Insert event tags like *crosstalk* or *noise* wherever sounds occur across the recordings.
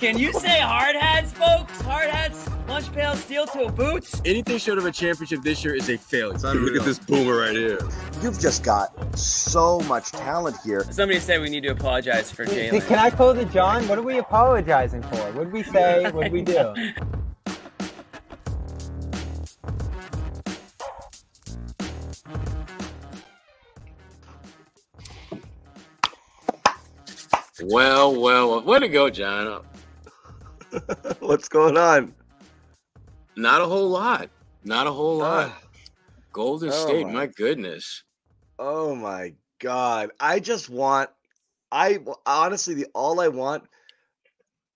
Can you say hard hats, folks? Hard hats, lunch pail, steel toe boots. Anything short of a championship this year is a failure. Look at this boomer right here. You've just got so much talent here. Somebody said we need to apologize for Jaylen. Can I close the John? What are we apologizing for? What did we say? What did we do? *laughs* Well, well, way to go, John. *laughs* What's going on? Not a whole lot. Not a whole lot. Ah, Golden oh State, my- my goodness. oh my god! I just want. I honestly, the all I want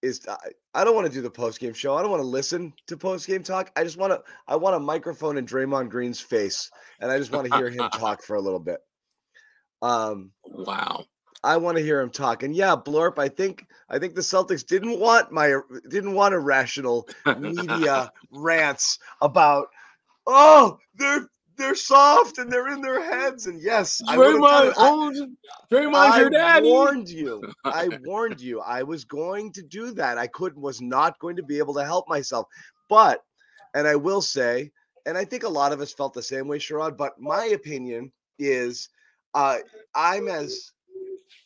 is I, I don't want to do the post game show. I don't want to listen to post game talk. I just want to. I want a microphone in Draymond Green's face, and I just want to hear him *laughs* talk for a little bit. Um, Wow. I want to hear him talk. And yeah, Blorp, I think I think the Celtics didn't want my didn't want irrational media *laughs* rants about oh they're they're soft and they're in their heads. And yes, I would've done Draymond. I- owns Draymond's your I daddy. warned you. I *laughs* warned you. I was going to do that. I couldn't was not going to be able to help myself. But and I will say, and I think a lot of us felt the same way, Sherrod, but my opinion is uh I'm as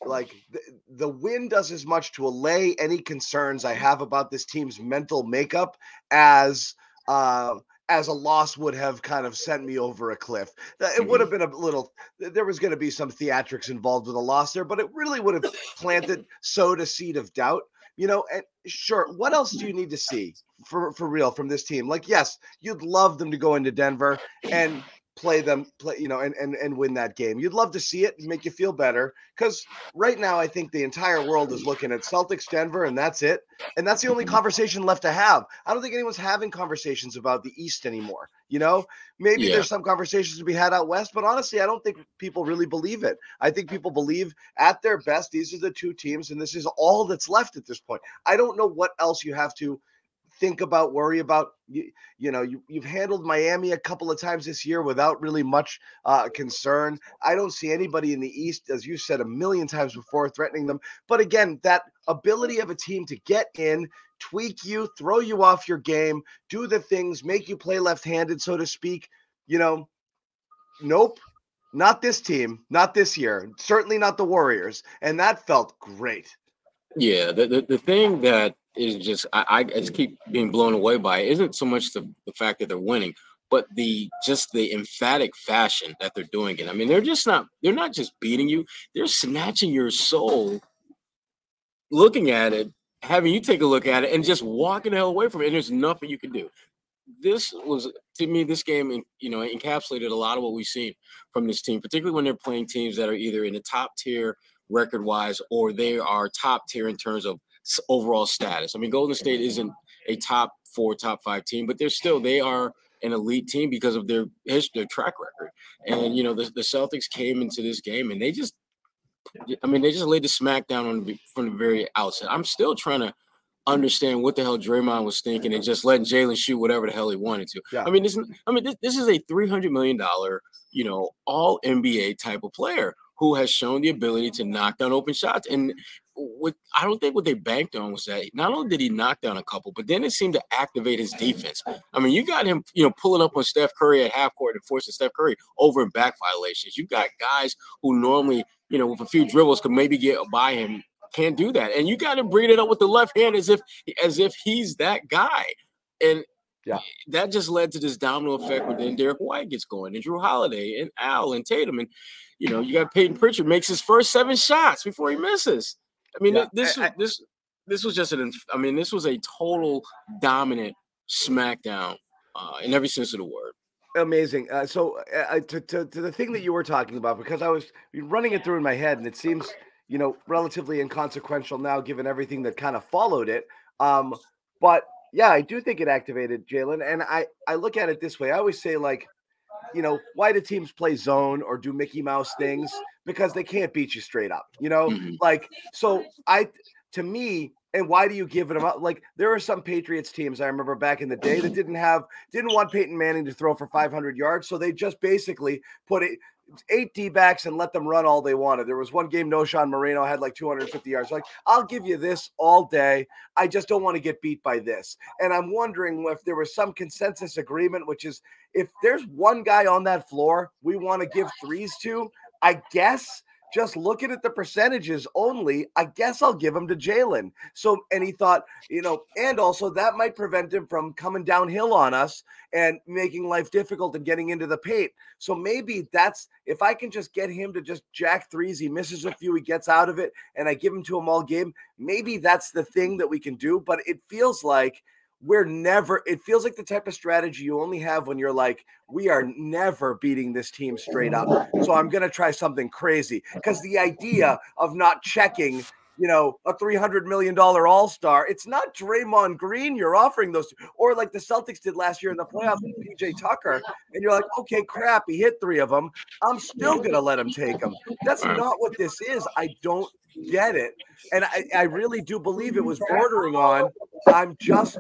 like the, the win does as much to allay any concerns I have about this team's mental makeup as uh as a loss would have kind of sent me over a cliff. It would have been a little there was going to be some theatrics involved with a loss there, but it really would have planted *coughs* sowed a seed of doubt. You know, and sure, what else do you need to see for for real from this team? Like, yes, you'd love them to go into Denver and play them play you know and and, and win that game. You'd love to see it and make you feel better because right now i think the entire world is looking at celtics denver and that's it and that's the only mm-hmm. conversation left to have. I don't think anyone's having conversations about the east anymore you know? Maybe Yeah. there's some conversations to be had out west but honestly i don't think people really believe it. I think people believe at their best these are the two teams and this is all that's left at this point. I don't know what else you have to think about worry about you, you know you, you've handled miami a couple of times this year without really much uh, concern. I don't see anybody in the east as you said a million times before threatening them. But again that ability of a team to get in tweak you throw you off your game do the things make you play left-handed so to speak you know nope not this team not this year certainly not the warriors and that felt great. Yeah, the, the, the thing that is just I, I just keep being blown away by it isn't so much the, the fact that they're winning, but the just the emphatic fashion that they're doing it. I mean, they're just not they're not just beating you, they're snatching your soul, looking at it, having you take a look at it, and just walking the hell away from it. And there's nothing you can do. This was to me, this game, you know, encapsulated a lot of what we've seen from this team, particularly when they're playing teams that are either in the top tier record wise or they are top tier in terms of overall status. I mean, Golden State isn't a top four, top five team, but they're still they are an elite team because of their history, their track record. And you know, the, the Celtics came into this game and they just, I mean, they just laid the smack down on the, from the very outset. I'm still trying to understand what the hell Draymond was thinking and just letting Jaylen shoot whatever the hell he wanted to. Yeah. I mean, this, I mean, this, this is a three hundred million dollar, you know, all NBA type of player who has shown the ability to knock down open shots. And what I don't think what they banked on was that not only did he knock down a couple, but then it seemed to activate his defense. I mean, you got him, you know, pulling up on Steph Curry at half court and forcing Steph Curry over in back violations. You got guys who normally, you know, with a few dribbles could maybe get by him, can't do that. And you got him bringing it up with the left hand as if as if he's that guy. And Yeah. that just led to this domino effect when then Derrick White gets going and Jrue Holiday and Al and Tatum. And you know, you got Payton Pritchard makes his first seven shots before he misses. I mean, Yeah, this I- was this this was just an I mean, this was a total dominant smackdown uh, in every sense of the word. Amazing. Uh, so, uh, to, to to the thing that you were talking about, because I was running it through in my head, and it seems you know relatively inconsequential now, given everything that kind of followed it. Um, but yeah, I do think it activated Jaylen, and I I look at it this way. I always say like, you know, why do teams play zone or do Mickey Mouse things? Because they can't beat you straight up. You know, Mhm. like so. I to me, and why do you give them up? Like there are some Patriots teams I remember back in the day that didn't have didn't want Peyton Manning to throw for 500 yards, so they just basically put it eight D backs and let them run all they wanted. There was one game, Knowshon Moreno had like 250 yards. Like, I'll give you this all day. I just don't want to get beat by this. And I'm wondering if there was some consensus agreement, which is if there's one guy on that floor we want to give threes to, I guess just looking at the percentages only, I guess I'll give him to Jaylen. So, and he thought, you know, and also that might prevent him from coming downhill on us and making life difficult and getting into the paint. So maybe that's if I can just get him to just jack threes, he misses a few, he gets out of it, and I give him to him all game. Maybe that's the thing that we can do. But it feels like we're never, it feels like the type of strategy you only have when you're like, we are never beating this team straight up. So I'm going to try something crazy because the idea of not checking you know, a $300 million all star. It's not Draymond Green you're offering those, to. or like the Celtics did last year in the playoffs with PJ Tucker. And you're like, okay, crap, he hit three of them. I'm still going to let him take them. That's not what this is. I don't get it. And I, I really do believe it was bordering on. I'm just,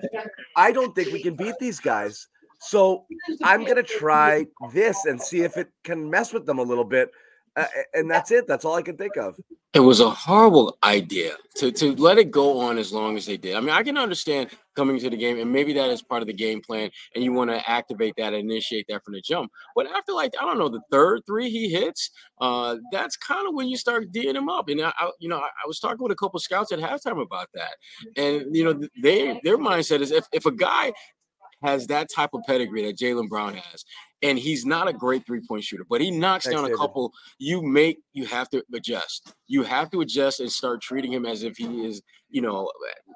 I don't think we can beat these guys. So I'm going to try this and see if it can mess with them a little bit. Uh, and that's it. That's all I can think of. It was a horrible idea to to let it go on as long as they did. I mean, I can understand coming to the game, and maybe that is part of the game plan, and you want to activate that, and initiate that from the jump. But after like I don't know the third three he hits, uh, that's kind of when you start D'ing him up. And I, I you know, I, I was talking with a couple scouts at halftime about that, and you know, they their mindset is if if a guy has that type of pedigree that Jaylen Brown has, and he's not a great three point shooter, but he knocks Thanks, down a couple. You make you have to adjust. You have to adjust and start treating him as if he is, you know,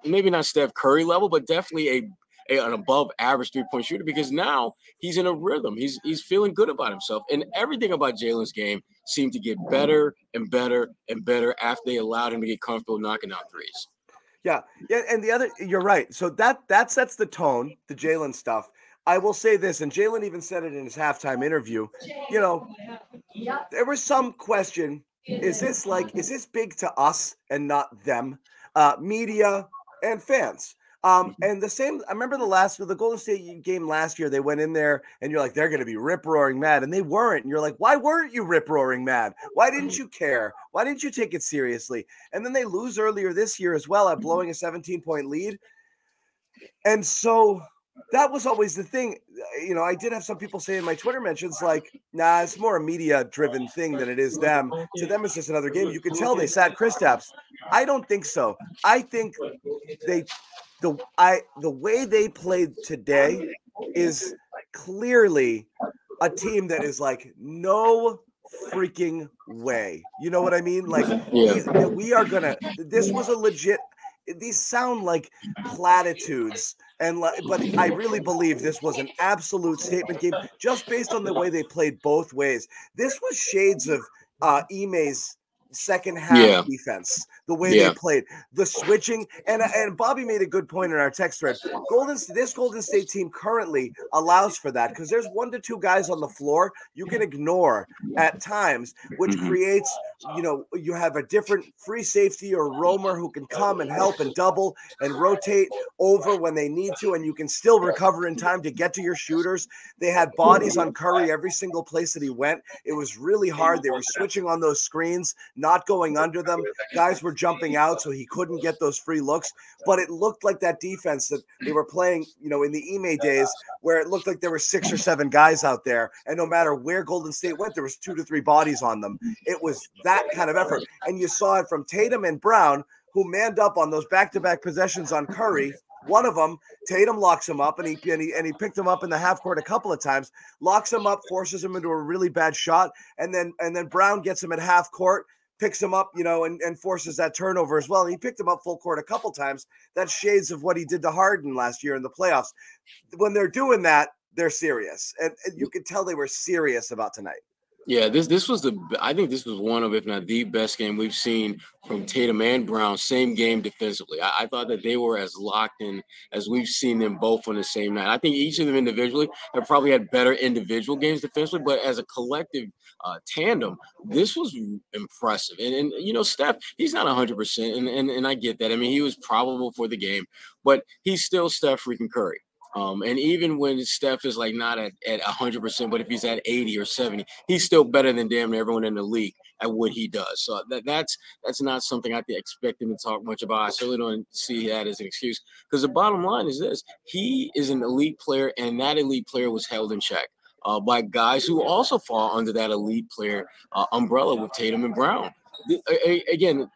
maybe not Steph Curry level, but definitely a, a an above average three point shooter because now he's in a rhythm. He's he's feeling good about himself, and everything about Jaylen's game seemed to get better and better and better after they allowed him to get comfortable knocking down threes. Yeah, yeah, and the other, you're right. So that that sets the tone, the Jaylen stuff. I will say this, and Jaylen even said it in his halftime interview. You know, there was some question: Is this like, is this big to us and not them, uh, media and fans? Um, and the same, I remember the last the Golden State game last year. They went in there, and you're like, they're going to be rip roaring mad, and they weren't. And you're like, why weren't you rip roaring mad? Why didn't you care? Why didn't you take it seriously? And then they lose earlier this year as well at blowing a 17 point lead. And so that was always the thing. Uh, You know, I did have some people say in my Twitter mentions, like, nah, it's more a media driven thing than it is them. To them, it's just another game. You can tell they sat Kristaps. I don't think so. I think they, the I the way they played today is clearly a team that is like no freaking way. You know what I mean? Like Yeah. we, we are gonna. This was a legit. These sound like platitudes, and like, but I really believe this was an absolute statement game, just based on the way they played both ways. This was shades of uh Ime's second half Yeah. defense. The way Yeah. they played, the switching, and and Bobby made a good point in our text thread. Golden this Golden State team currently allows for that because there's one to two guys on the floor you can ignore at times, which Mhm. creates you oh. know you have a different free safety or roamer who can come and help and double and rotate over when they need to, and you can still recover in time to get to your shooters. They had bodies on Curry every single place that he went. It was really hard. They were *laughs* switching on those screens, not going under them. Guys were jumping out, so he couldn't get those free looks. But it looked like that defense that they were playing, you know, in the Ime days, where it looked like there were six or *laughs* seven guys out there, and no matter where Golden State went, there was two to three bodies on them. It was that kind of effort, and you saw it from Tatum and Brown, who manned up on those back-to-back possessions on Curry. One of them, Tatum locks him up, and he, and he and he picked him up in the half court a couple of times. Locks him up, forces him into a really bad shot, and then and then Brown gets him at half court, picks him up, you know, and, and forces that turnover as well. And he picked him up full court a couple times. That's shades of what he did to Harden last year in the playoffs. When they're doing that, they're serious, and, and you could tell they were serious about tonight. Yeah, this this was the I think this was one of, if not the best game we've seen from Tatum and Brown, same game defensively. I, I, thought that they were as locked in as we've seen them both on the same night. I think each of them individually have probably had better individual games defensively, but as a collective uh, tandem, this was impressive. And, and you know, Steph, he's not 100%, and, and, and I get that. I mean, he was probable for the game, but he's still Steph freaking Curry. Um, and even when Steph is like not at, at 100%, but if he's at 80 or 70, he's still better than damn everyone in the league at what he does. So that, that's that's not something I expect him to talk much about. I certainly don't see that as an excuse because the bottom line is this he is an elite player, and that elite player was held in check. Uh, by guys who also fall under that elite player uh, umbrella with Tatum and Brown. The, a, again,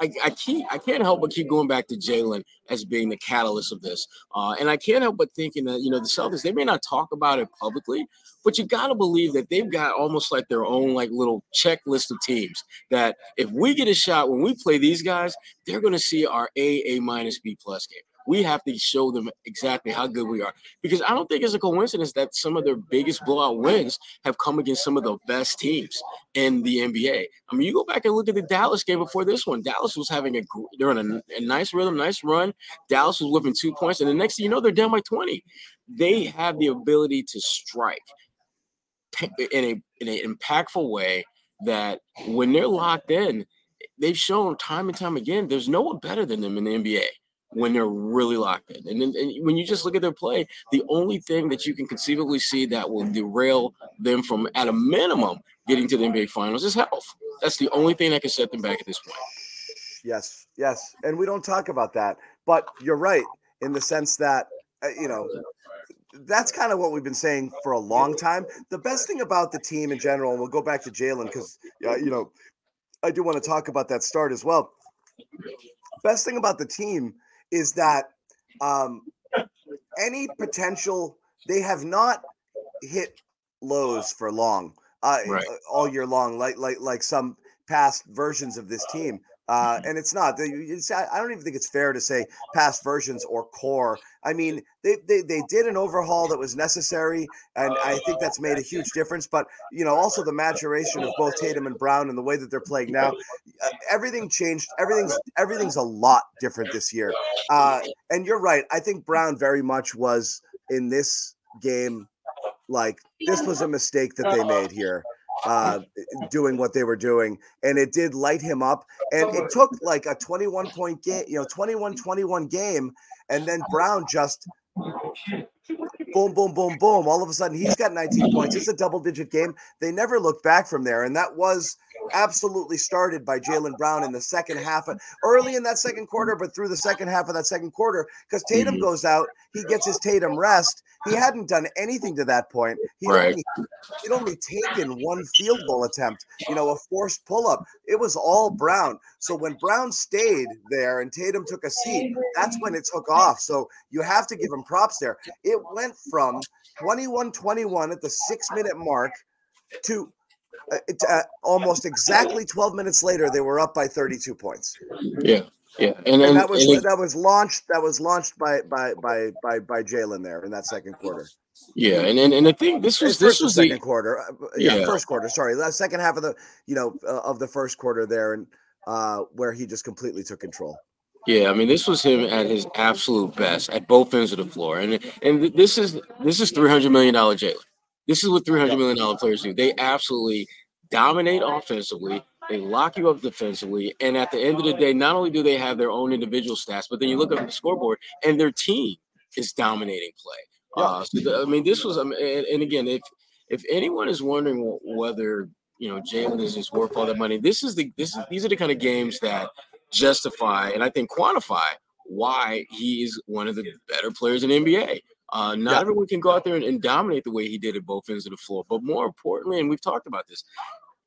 I, I keep I can't help but keep going back to Jaylen as being the catalyst of this, uh, and I can't help but thinking that you know the Celtics they may not talk about it publicly, but you got to believe that they've got almost like their own like little checklist of teams that if we get a shot when we play these guys, they're going to see our A A minus B plus game we have to show them exactly how good we are. Because I don't think it's a coincidence that some of their biggest blowout wins have come against some of the best teams in the NBA. I mean, you go back and look at the Dallas game before this one. Dallas was having a they're in a, a nice rhythm, nice run. Dallas was whipping two points, and the next thing you know, they're down by 20. They have the ability to strike in a in an impactful way that when they're locked in, they've shown time and time again there's no one better than them in the NBA when they're really locked in. And, and when you just look at their play, the only thing that you can conceivably see that will derail them from, at a minimum, getting to the NBA Finals is health. That's the only thing that can set them back at this point. Yes, yes, and we don't talk about that, but you're right in the sense that uh, you know that's kind of what we've been saying for a long time. The best thing about the team in general, and we'll go back to Jaylen because uh, you know I do want to talk about that start as well. Best thing about the team is that um, any potential they have not hit lows for long uh, right. all year long, like like like some past versions of this team. Uh, and it's not. It's, I don't even think it's fair to say past versions or core. I mean, they, they they did an overhaul that was necessary, and I think that's made a huge *laughs* difference. But you know, also the maturation of both Tatum and Brown and the way that they're playing now, uh, everything changed. Everything's everything's a lot different this year. Uh, and you're right. I think Brown very much was in this game like this was a mistake that they made here uh, doing what they were doing. And it did light him up. And it took like a 21 point game, you know, 21 21 game. And then Brown just boom, boom, boom, boom. All of a sudden, he's got 19 points. It's a double digit game. They never looked back from there. And that was absolutely started by Jaylen Brown in the second half, early in that second quarter, but through the second half of that second quarter, because Tatum mm-hmm. goes out, he gets his Tatum rest. He hadn't done anything to that point. He'd, right. only, he'd only taken one field goal attempt, you know, a forced pull up. It was all Brown. So when Brown stayed there and Tatum took a seat, that's when it took off. So you have to give him props there. It went from 21 21 at the six minute mark to uh, uh, almost exactly 12 minutes later, they were up by 32 points. Yeah. Yeah, and, and, and that was and that was launched. That was launched by by by by by Jaylen there in that second quarter. Yeah, and and, and I think this was this was second the, quarter. Uh, yeah, yeah, first quarter. Sorry, the second half of the you know uh, of the first quarter there, and uh, where he just completely took control. Yeah, I mean, this was him at his absolute best at both ends of the floor, and and this is this is three hundred million dollar Jaylen. This is what three hundred million dollar players do. They absolutely dominate offensively. They lock you up defensively, and at the end of the day, not only do they have their own individual stats, but then you look up the scoreboard, and their team is dominating play. Uh, so the, I mean, this was, um, and, and again, if if anyone is wondering whether you know Jaylen is just worth all that money, this is the this is, these are the kind of games that justify and I think quantify why he is one of the better players in NBA. Uh, not yeah. everyone can go out there and, and, dominate the way he did at both ends of the floor. But more importantly, and we've talked about this,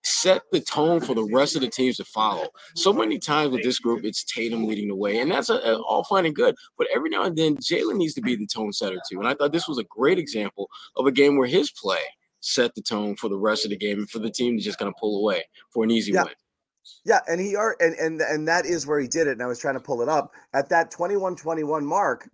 set the tone for the rest of the teams to follow. So many times with this group, it's Tatum leading the way, and that's a, a, all fine and good. But every now and then, Jaylen needs to be the tone setter too. And I thought this was a great example of a game where his play set the tone for the rest of the game and for the team to just kind of pull away for an easy yeah. win. Yeah, and he are and and and that is where he did it. And I was trying to pull it up at that 21-21 mark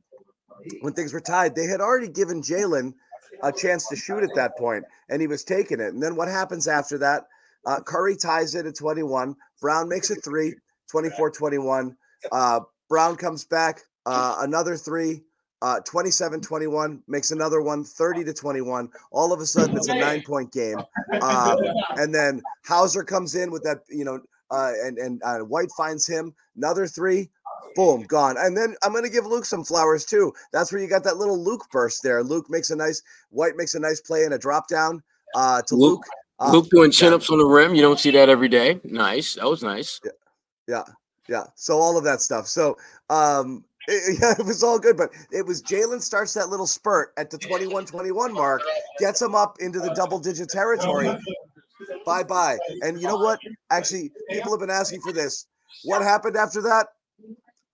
when things were tied, they had already given Jaylen a chance to shoot at that point, and he was taking it. And then what happens after that? Uh, Curry ties it at 21. Brown makes it three, 24 21. Uh, Brown comes back, uh, another three, uh, 27 21, makes another one, 30 to 21. All of a sudden, it's a nine point game. Um, and then Hauser comes in with that, you know, uh, and, and uh, White finds him, another three, boom, gone. And then I'm going to give Luke some flowers too. That's where you got that little Luke burst there. Luke makes a nice, White makes a nice play and a drop down uh, to Luke. Luke, uh, Luke doing chin ups on the rim. You don't see that every day. Nice. That was nice. Yeah. Yeah. Yeah. So all of that stuff. So, um, it, *laughs* yeah, it was all good, but it was Jaylen starts that little spurt at the 21 21 mark, gets him up into the double digit territory. Bye bye. And you know what? Actually, people have been asking for this. What happened after that?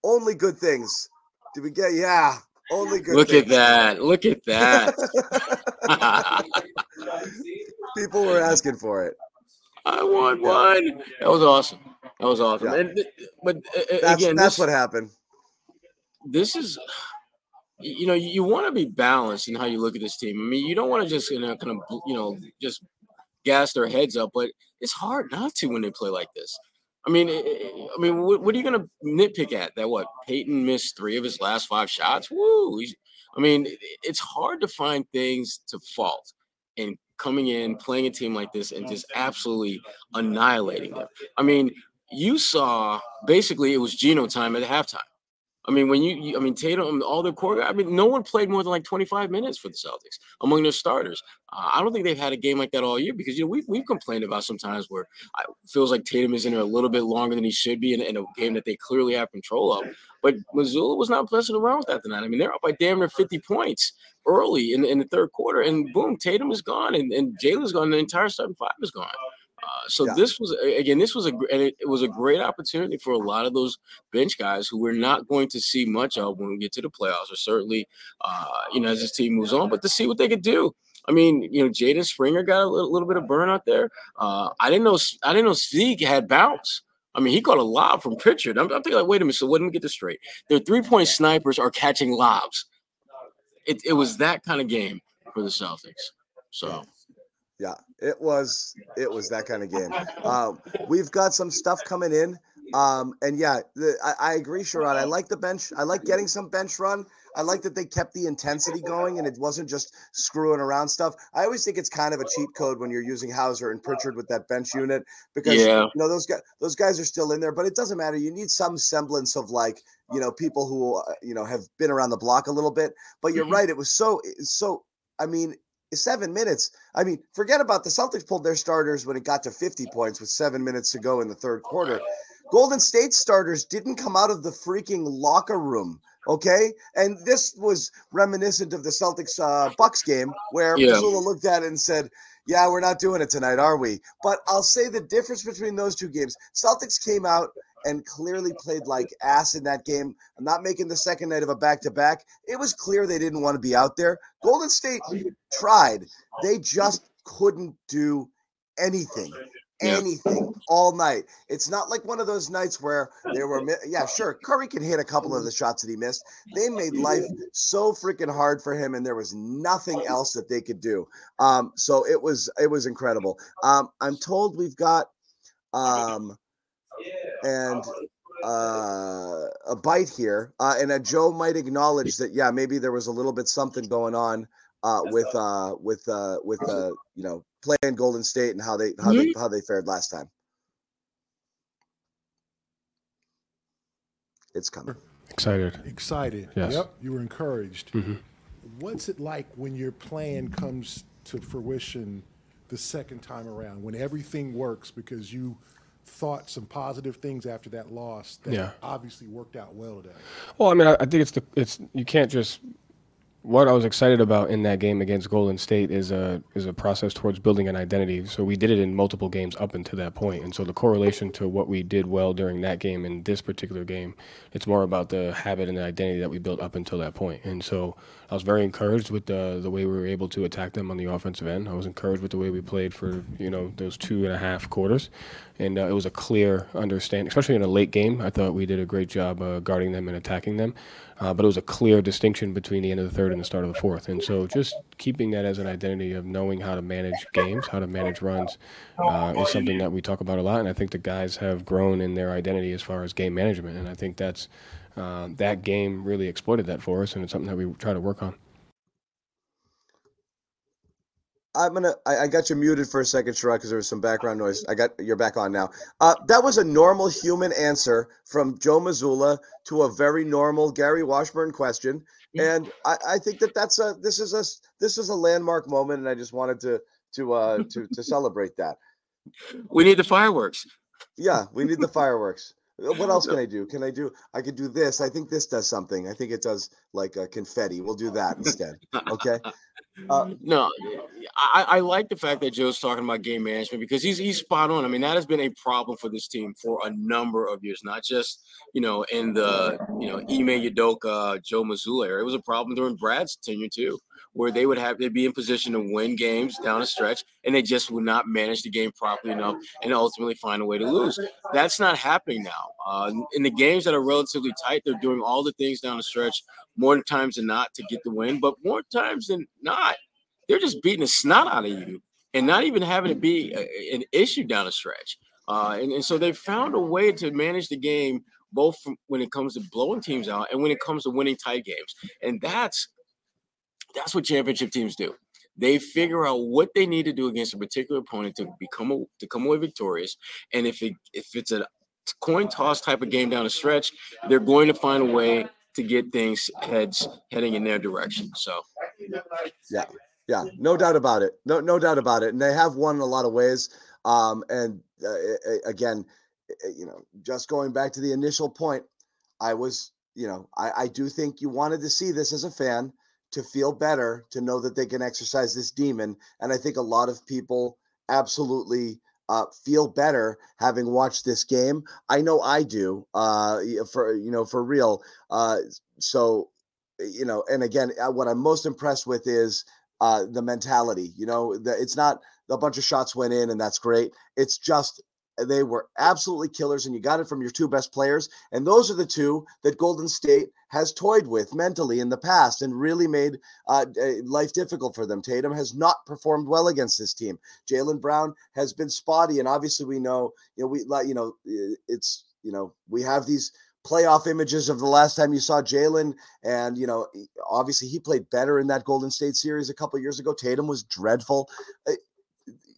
Only good things. Did we get? Yeah, only good. Look things. at that! Look at that! *laughs* People were asking for it. I want one. That was awesome. That was awesome. Yeah. And, but uh, that's, again, that's this, what happened. This is, you know, you want to be balanced in how you look at this team. I mean, you don't want to just you know kind of you know just gas their heads up, but it's hard not to when they play like this. I mean, eh, eh, eh, I mean, what, what are you going to nitpick at? That what Payton missed three of his last five shots. Woo! I mean, it's hard to find things to fault in coming in, playing a team like this, and just absolutely annihilating them. I mean, you saw basically it was Gino time at halftime. I mean, when you, you, I mean, Tatum, all the core, I mean, no one played more than like 25 minutes for the Celtics among their starters. Uh, I don't think they've had a game like that all year because, you know, we've, we've complained about sometimes where it feels like Tatum is in there a little bit longer than he should be in, in, a game that they clearly have control of. But Mazzulla was not messing around with that tonight. I mean, they're up by damn near 50 points early in, in the third quarter, and boom, Tatum is gone, and, and Jaylen's gone, and the entire starting five is gone. Uh, so yeah. this was again, this was a and it, it, was a great opportunity for a lot of those bench guys who we're not going to see much of when we get to the playoffs, or certainly, uh, you know, as this team moves on. But to see what they could do. I mean, you know, Jaden Springer got a little, little bit of burn out there. Uh, I didn't know I didn't know Sieg had bounce. I mean, he caught a lob from Pritchard. I'm, I'm thinking, like, wait a minute. So let me get this straight. Their three point snipers are catching lobs. It, it was that kind of game for the Celtics. So yeah, it was it was that kind of game. Um, we've got some stuff coming in. Um, and yeah, the, I, I, agree, Sherrod. I like the bench. I like getting some bench run. I like that they kept the intensity going and it wasn't just screwing around stuff. I always think it's kind of a cheat code when you're using Hauser and Pritchard with that bench unit because yeah. you know those guys those guys are still in there, but it doesn't matter. You need some semblance of like you know people who uh, you know have been around the block a little bit. But you're mm-hmm. right. It was so so. I mean, seven minutes. I mean, forget about the Celtics pulled their starters when it got to 50 points with seven minutes to go in the third quarter. Golden State starters didn't come out of the freaking locker room. Okay. And this was reminiscent of the Celtics uh, Bucks game where yeah. Mazzulla looked at it and said, yeah, we're not doing it tonight, are we? But I'll say the difference between those two games Celtics came out and clearly played like ass in that game. I'm not making the second night of a back to back. It was clear they didn't want to be out there. Golden State tried, they just couldn't do anything. Anything all night. It's not like one of those nights where there were, yeah, sure. Curry can hit a couple of the shots that he missed. They made life so freaking hard for him, and there was nothing else that they could do. Um, so it was, it was incredible. Um, I'm told we've got, um, and uh, a bite here, uh, and uh, Joe might acknowledge that. Yeah, maybe there was a little bit something going on uh, with uh, with uh, with uh, you know playing Golden State and how they how they how they fared last time. It's coming. Excited. Excited. Yes. Yep. You were encouraged. Mm-hmm. What's it like when your plan comes to fruition the second time around? When everything works because you thought some positive things after that loss that Yeah. obviously worked out well today. Well, I mean, I, I think it's the it's you can't just. What I was excited about in that game against Golden State is a is a process towards building an identity. So we did it in multiple games up until that point, and so the correlation to what we did well during that game and this particular game, it's more about the habit and the identity that we built up until that point. And so I was very encouraged with the the way we were able to attack them on the offensive end. I was encouraged with the way we played for you know those two and a half quarters, and uh, it was a clear understanding, especially in a late game. I thought we did a great job uh, guarding them and attacking them. Uh, but it was a clear distinction between the end of the third and the start of the fourth. And so just keeping that as an identity of knowing how to manage games, how to manage runs, uh, is something that we talk about a lot. And I think the guys have grown in their identity as far as game management. And I think that's uh, that game really exploited that for us, and it's something that we try to work on. I'm gonna. I, I, got you muted for a second, Sherrod, because there was some background noise. I got you're back on now. Uh, that was a normal human answer from Joe Mazzulla to a very normal Gary Washburn question, and I, I think that that's a this is a this is a landmark moment, and I just wanted to to uh to to *laughs* celebrate that. We need the fireworks. Yeah, we need the fireworks. Uh, what else can *laughs* I do? Can I do? I could do this. I think this does something. I think it does like a confetti. We'll do that instead. Okay. Uh, *laughs* no, I, I, like the fact that Joe's talking about game management because he's he's spot on. I mean, that has been a problem for this team for a number of years, not just you know in the you know Ime Udoka, Joe Mazzulla era. It was a problem during Brad's tenure too where they would have they'd be in position to win games down a stretch and they just would not manage the game properly enough and ultimately find a way to lose. That's not happening now. Uh, in the games that are relatively tight, they're doing all the things down the stretch more times than not to get the win, but more times than not, they're just beating the snot out of you and not even having it be a, an issue down the stretch. Uh, and, and so they found a way to manage the game both when it comes to blowing teams out and when it comes to winning tight games. And that's that's what championship teams do. They figure out what they need to do against a particular opponent to become a, to come away victorious. And if it if it's a coin toss type of game down the stretch, they're going to find a way to get things heads heading in their direction. So, yeah, yeah, no doubt about it. No, no doubt about it. And they have won in a lot of ways. Um, and uh, again, you know, just going back to the initial point, I was, you know, I, I do think you wanted to see this as a fan to feel better, to know that they can exercise this demon. And I think a lot of people absolutely uh, feel better having watched this game. I know I do. Uh, for you know, for real. Uh, so you know, and again, uh, what I'm most impressed with is uh, the mentality. You know, that it's not a bunch of shots went in and that's great. It's just they were absolutely killers, and you got it from your two best players. And those are the two that Golden State has toyed with mentally in the past and really made uh, life difficult for them. Tatum has not performed well against this team. Jaylen Brown has been spotty, and obviously we know, you know, we like you know, it's you know, we have these playoff images of the last time you saw Jaylen. and you know, obviously he played better in that Golden State series a couple years ago. Tatum was dreadful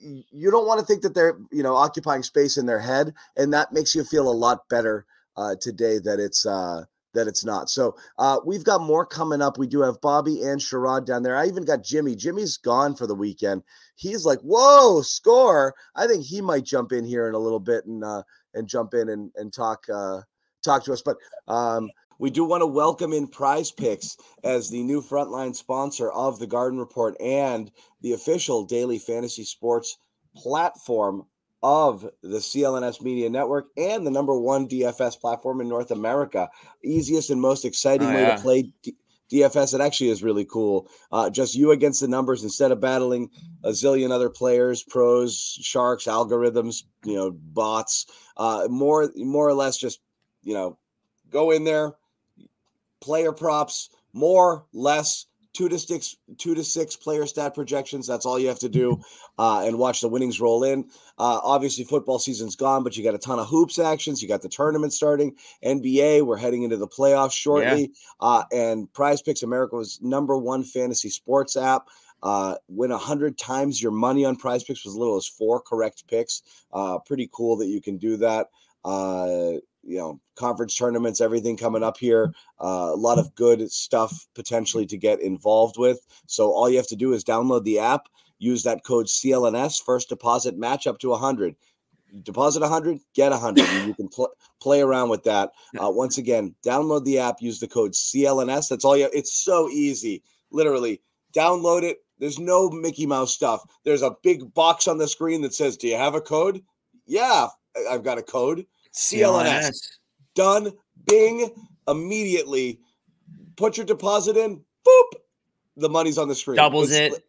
you don't want to think that they're you know occupying space in their head, and that makes you feel a lot better uh, today that it's uh, that it's not. So uh, we've got more coming up. We do have Bobby and Sherrod down there. I even got Jimmy. Jimmy's gone for the weekend. He's like, whoa, score! I think he might jump in here in a little bit and uh, and jump in and and talk uh, talk to us. But um, we do want to welcome in Prize Picks as the new frontline sponsor of the Garden Report and the official daily fantasy sports platform of the CLNS Media Network and the number one DFS platform in North America. Easiest and most exciting oh, way yeah. to play D- DFS. It actually is really cool. Uh, just you against the numbers instead of battling a zillion other players, pros, sharks, algorithms, you know, bots. Uh, more, more or less, just you know, go in there, player props, more, less, two to six, two to six player stat projections. That's all you have to do, uh, and watch the winnings roll in. Uh, obviously, football season's gone, but you got a ton of hoops actions. You got the tournament starting. NBA, we're heading into the playoffs shortly, yeah. uh, and Prize Picks America's number one fantasy sports app. Uh, win a hundred times your money on Prize Picks with as little as four correct picks. Uh, pretty cool that you can do that. Uh, you know conference tournaments everything coming up here uh, a lot of good stuff potentially to get involved with. So all you have to do is download the app use that code clns first deposit match up to 100 deposit 100 get 100 and you can pl- play around with that. Uh, once again download the app use the code clns that's all you it's so easy literally. Download it there's no mickey mouse stuff. There's a big box on the screen that says do you have a code? Yeah i've got a code CLNS. Done. Bing. Immediately. Put your deposit in. Boop. The money's on the screen. Doubles it's it.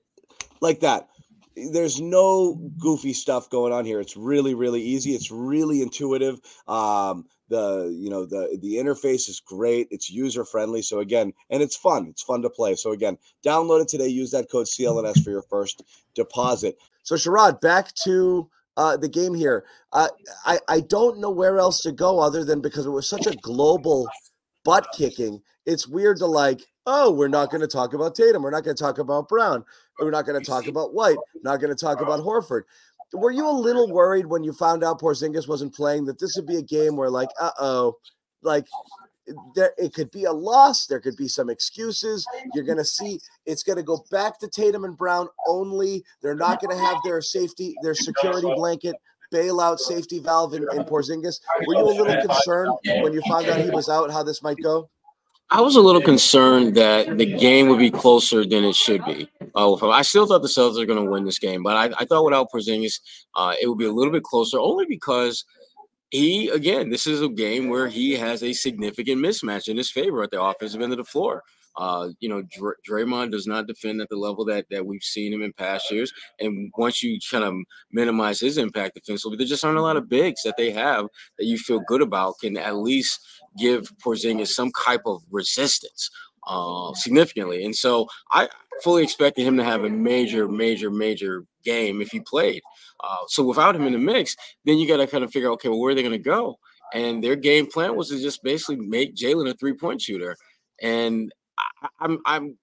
Like that. there's no goofy stuff going on here. It's really, really easy. It's really intuitive. Um, the you know the the interface is great. It's user friendly. So again, and it's fun. It's fun to play. So again, download it today. Use that code CLNS for your first deposit. So Sherrod, back to uh, the game here. Uh, I I don't know where else to go other than because it was such a global butt kicking. It's weird to like, oh, we're not going to talk about Tatum. We're not going to talk about Brown. We're not going to talk about White. Not going to talk about Horford. Were you a little worried when you found out Porzingis wasn't playing that this would be a game where, like, uh oh, like there it could be a loss. There could be some excuses. You're going to see it's going to go back to Tatum and Brown only. They're not going to have their safety, their security blanket bailout safety valve in, in Porzingis. Were you a little concerned when you found out he was out how this might go? I was a little concerned that the game would be closer than it should be. Uh, I still thought the Celtics are going to win this game, but I, I thought without Porzingis, uh, it would be a little bit closer, only because he, again, this is a game where he has a significant mismatch in his favor at the offensive end of the floor. Uh, you know, Dr- Draymond does not defend at the level that that we've seen him in past years. And once you kind of minimize his impact defensively, there just aren't a lot of bigs that they have that you feel good about can at least give Porzingis some type of resistance uh, significantly. And so I fully expected him to have a major, major, major game if he played. Uh, so without him in the mix, then you got to kind of figure, out, okay, well, where are they going to go? And their game plan was to just basically make Jaylen a three point shooter. And I, I'm I'm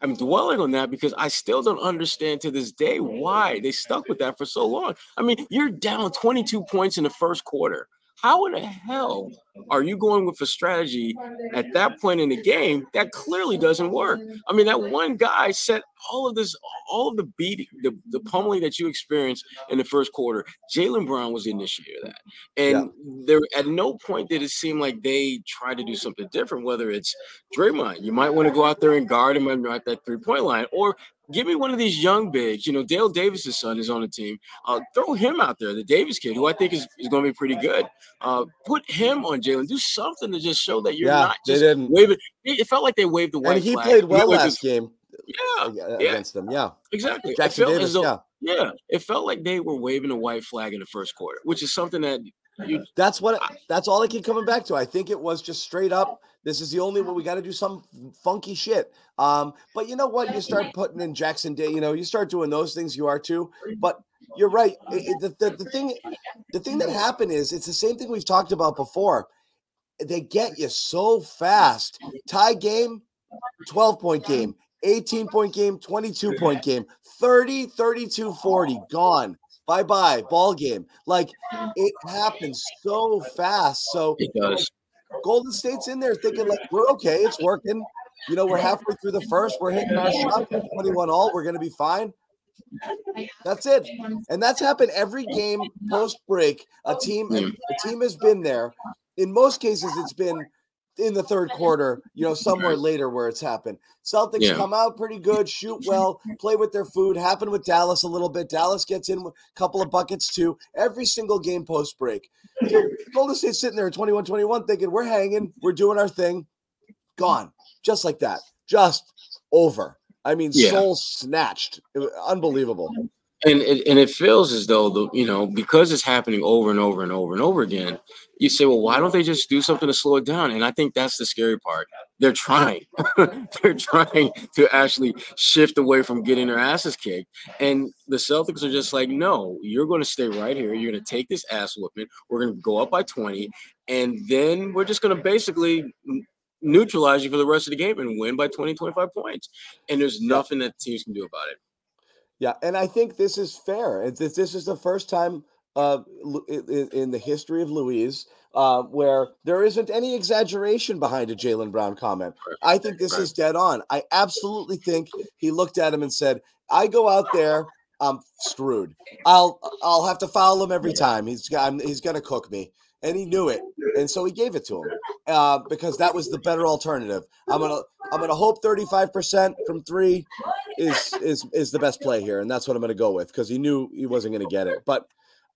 I'm dwelling on that because I still don't understand to this day why they stuck with that for so long. I mean, you're down 22 points in the first quarter. How in the hell are you going with a strategy at that point in the game that clearly doesn't work? I mean, that one guy set all of this, all of the beating, the, the pummeling that you experienced in the first quarter. Jaylen Brown was the initiator of that. And yeah. there at no point did it seem like they tried to do something different, whether it's Draymond, you might want to go out there and guard him and at that three-point line, or give me one of these young bigs. You know, Dale Davis's son is on the team. Uh, throw him out there, the Davis kid, who I think is, is going to be pretty good. Uh, put him on Jaylen. Do something to just show that you're yeah, not just waving. It felt like they waved the white and he flag. played well last game. Yeah, against yeah. them. Yeah, exactly. Jackson Davis. Though, yeah. yeah, it felt like they were waving a white flag in the first quarter, which is something that you, that's what that's all I keep coming back to. I think it was just straight up. This is the only way we got to do some funky shit. Um, but you know what? You start putting in Jackson Day. You know, you start doing those things. You are too. But you're right. It, it, the, the, the thing the thing that happened is it's the same thing we've talked about before. They get you so fast. Tie game, 12 point game, 18 point game, 22 point game, 30, 32, 40, gone bye bye ball game like it happens so fast so it does golden state's in there thinking like we're okay it's working. You know we're halfway through the first we're hitting our shot 21 all we're to be fine. That's it. And that's happened every game post break a team a team has been there. In most cases it's been in the third quarter, you know, somewhere later where it's happened. Celtics yeah. come out pretty good, shoot well, *laughs* play with their food. Happened with Dallas a little bit. Dallas gets in a couple of buckets too. Every single game post break. Golden State sitting there at 21 21 thinking, we're hanging, we're doing our thing. Gone. Just like that. Just over. I mean, yeah. soul snatched. unbelievable and it, and it feels as though the you know because it's happening over and over and over and over again you say well why don't they just do something to slow it down? And i think that's the scary part. They're trying. *laughs* They're trying to actually shift away from getting their asses kicked. And the celtics are just like no you're going to stay right here. You're going to take this ass whooping. We're going to go up by 20 and then we're just going to basically neutralize you for the rest of the game and win by 20 25 points. And there's nothing that teams can do about it yeah, and I think this is fair. This this is the first time uh, in, in the history of Louise uh, where there isn't any exaggeration behind a Jaylen Brown comment. I think this is dead on. I absolutely think he looked at him and said, "I go out there, I'm screwed. I'll I'll have to foul him every time. He's got he's gonna cook me." And he knew it, and so he gave it to him uh, because that was the better alternative. I'm gonna I'm gonna hope 35 percent from three is is is the best play here, and that's what I'm gonna go with because he knew he wasn't gonna get it. But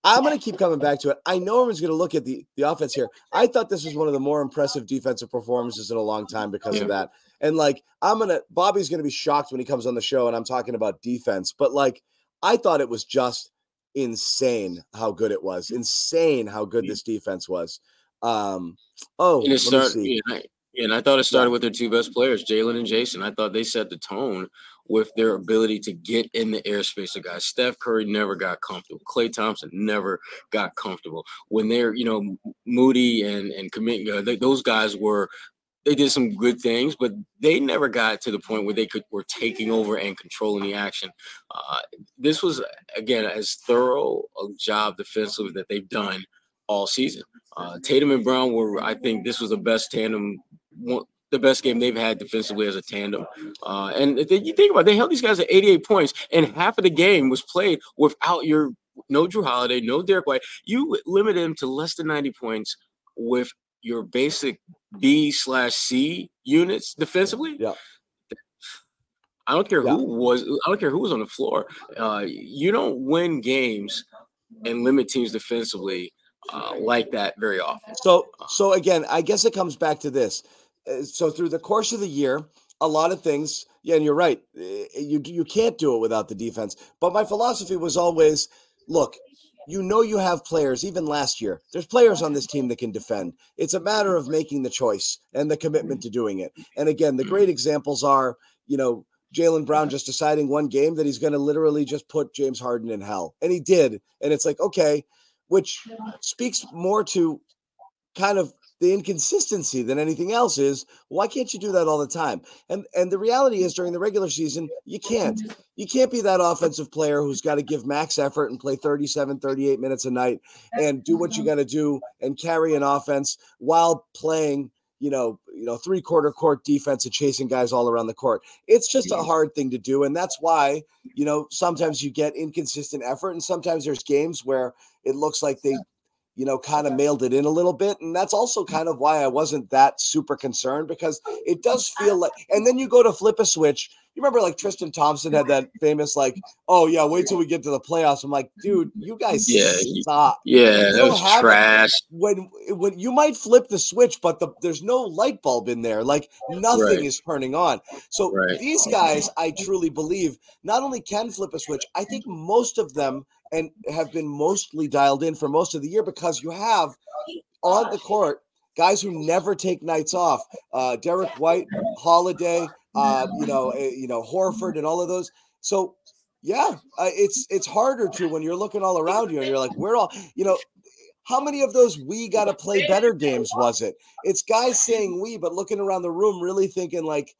I'm gonna keep coming back to it. I know everyone's gonna look at the the offense here. I thought this was one of the more impressive defensive performances in a long time because yeah. of that. And like I'm gonna Bobby's gonna be shocked when he comes on the show and I'm talking about defense, but like I thought it was just insane how good it was. Insane how good this defense was. Um, oh, And it started, yeah, and I, and I thought it started with their two best players, Jaylen and Jayson. I thought they set the tone with their ability to get in the airspace of guys. Steph Curry never got comfortable. Klay Thompson never got comfortable. When they're, you know, Moody and and Kuminga, they, those guys were they did some good things, but they never got to the point where they could were taking over and controlling the action. Uh, this was again as thorough a job defensively that they've done all season. Uh, Tatum and Brown were, I think, this was the best tandem, the best game they've had defensively as a tandem. Uh, and if you think about, it, they held these guys at 88 points, and half of the game was played without your no Jrue Holiday, no Derrick White. You limited them to less than 90 points with your basic B slash C units defensively. Yeah. I don't care Yeah. who was. I don't care who was on the floor. Uh, you don't win games and limit teams defensively uh, like that very often. So, so again, I guess it comes back to this. Uh, So through the course of the year, a lot of things. Yeah, and you're right. uh, You you can't do it without the defense. But my philosophy was always, look, you know you have players. Even last year, there's players on this team that can defend. It's a matter of making the choice and the commitment to doing it. And again, the great examples are, you know. Jaylen Brown just deciding one game that he's going to literally just put James Harden in hell. And he did. And it's like, okay, which speaks more to kind of the inconsistency than anything else is why can't you do that all the time? And and the reality is during the regular season you can't. You can't be that offensive player who's got to give max effort and play 37 38 minutes a night and do what you mm-hmm. got to do and carry an offense while playing you know you know three quarter court defense and chasing guys all around the court. It's just a hard thing to do and that's why you know sometimes you get inconsistent effort and sometimes there's games where it looks like they you know, kind of mailed it in a little bit. And that's also mm. kind of why I wasn't that super concerned because it does uh, feel like, and then you go to flip a switch. You remember like Tristan Thompson had that *laughs* famous, like, oh, yeah, wait till we get to the playoffs. I'm like, dude, you guys Yeah, stop. Yeah, You that was have it. trash. When, when you might flip the switch, but the, there's no light bulb in there. Like nothing Right. is turning on. So Right. these guys, I truly believe, not only can flip a switch, I think most of them and have been mostly dialed in for most of the year because you have on the court guys who never take nights off. Uh, Derrick White, Holiday, uh, you know, uh, you know Horford, and all of those. So yeah, uh, it's it's harder to when you're looking all around you and you're like, we're all, you know. How many of those we got to play better games was it? It's guys saying we, but looking around the room, really thinking like,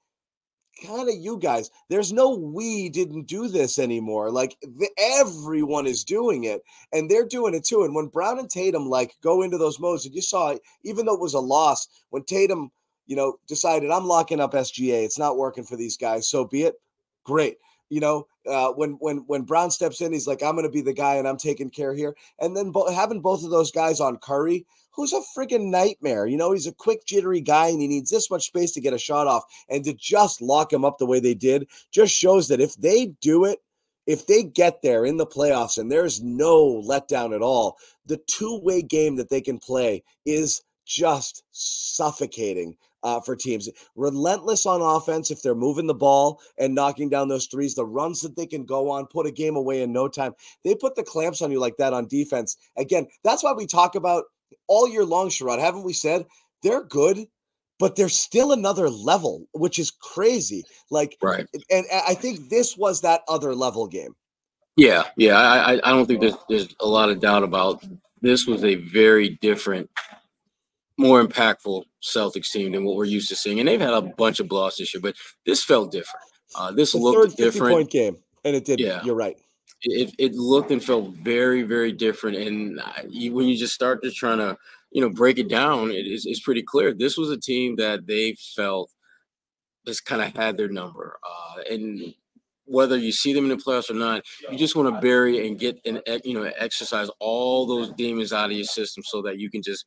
kind of you guys. There's no we didn't do this anymore. Like the, everyone is doing it, and they're doing it too. And when Brown and Tatum like go into those modes, and you saw, even though it was a loss, when Tatum, you know, decided I'm locking up SGA, it's not working for these guys. So be it. Great. You know, uh, when when when Brown steps in, he's like, I'm going to be the guy, and I'm taking care here. And then bo- having both of those guys on Curry, who's a freaking nightmare. You know, he's a quick, jittery guy, and he needs this much space to get a shot off. And to just lock him up the way they did just shows that if they do it, if they get there in the playoffs and there's no letdown at all, the two way game that they can play is just suffocating uh, for teams. Relentless on offense if they're moving the ball and knocking down those threes, the runs that they can go on, put a game away in no time. They put the clamps on you like that on defense. Again, that's why we talk about all year long, Sherrod. Haven't we said they're good? But they're still another level, which is crazy. Like, Right. and I think this was that other level game. Yeah, yeah. I, I, I don't think there's there's a lot of doubt about this was a very different, more impactful Celtics team than what we're used to seeing. And they've had a bunch of blocks this year, but this felt different. Uh, this The third looked 50 different. point game, and it did. Yeah. You're right. it, it looked and felt very very different and you, when you just start to trying to you know break it down it is it's pretty clear this was a team that they felt just kind of had their number uh, and whether you see them in the playoffs or not you just want to bury and get and you know exercise all those demons out of your system so that you can just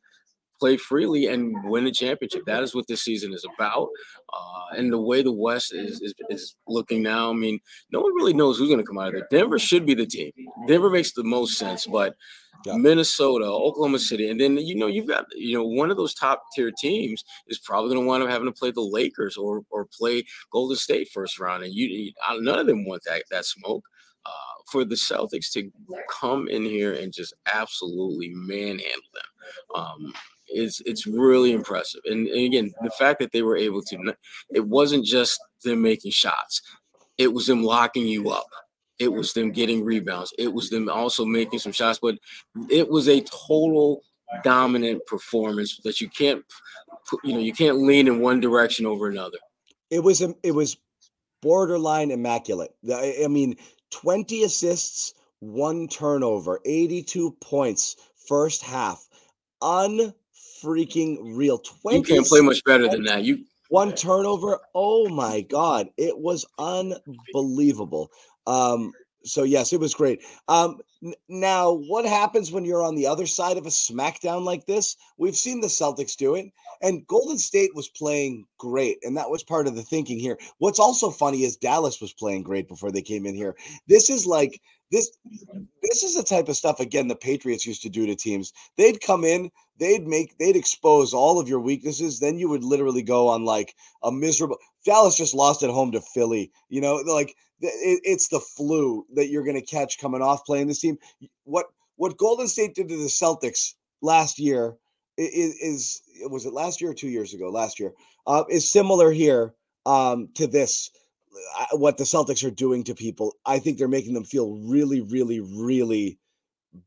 play freely and win a championship. That is what this season is about. Uh, and the way the West is, is is looking now, I mean, no one really knows who's going to come out of there. Denver should be the team. Denver makes the most sense, but. Minnesota, Oklahoma City, and then you know you've got you know one of those top tier teams is probably going to wind up having to play the Lakers or or play Golden State first round, and you, you none of them want that that smoke. uh, for the Celtics to come in here and just absolutely manhandle them. Um, it's it's really impressive, and, and again, the fact that they were able to, it wasn't just them making shots, it was them locking you up. It was them getting rebounds. It was them also making some shots, but it was a total dominant performance that you can't, you know, you can't lean in one direction over another. It was it was borderline immaculate. I mean, 20 assists, one turnover, 82 points first half. Unfreaking real. 20 you can't play much better than that. You one turnover. Oh my god, it was unbelievable. Um, so yes, it was great. Um, n- now, what happens when you're on the other side of a smackdown like this? We've seen the Celtics do it, and Golden State was playing great, and that was part of the thinking here. What's also funny is Dallas was playing great before they came in here. This is like this. This is the type of stuff again the Patriots used to do to teams. They'd come in, they'd make, they'd expose all of your weaknesses. Then you would literally go on like a miserable. Dallas just lost at home to Philly. You know, like it, it's the flu that you're going to catch coming off playing this team. What what Golden State did to the Celtics last year is, is was it last year or two years ago? Last year uh, is similar here um, to this. What the Celtics are doing to people, I think they're making them feel really, really, really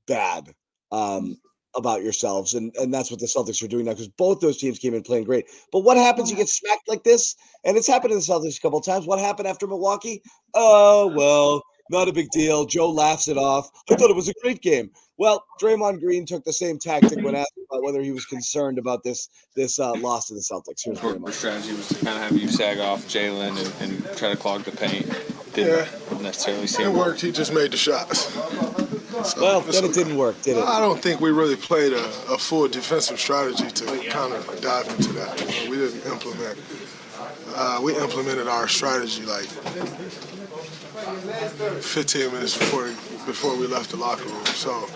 bad. Um, mm-hmm. about yourselves. And and that's what the Celtics are doing now because both those teams came in playing great. But what happens? You mm-hmm. get smacked like this, and it's happened to the Celtics a couple times. What happened after Milwaukee? Oh mm-hmm. well, not a big deal. Joe laughs it off. I thought it was a great game. Well, Draymond Green took the same tactic when asked about whether he was concerned about this this uh, loss to the Celtics. Here's The strategy was to kind of have you sag off Jaylen and, and try to clog the paint. Didn't Yeah. necessarily seem It worked. He just made the shots. So, Well, it's then it didn't work, did it? I don't think we really played a, a full defensive strategy to kind of dive into that. You know, we didn't implement. Uh, we implemented our strategy like 15 minutes before before we left the locker room. So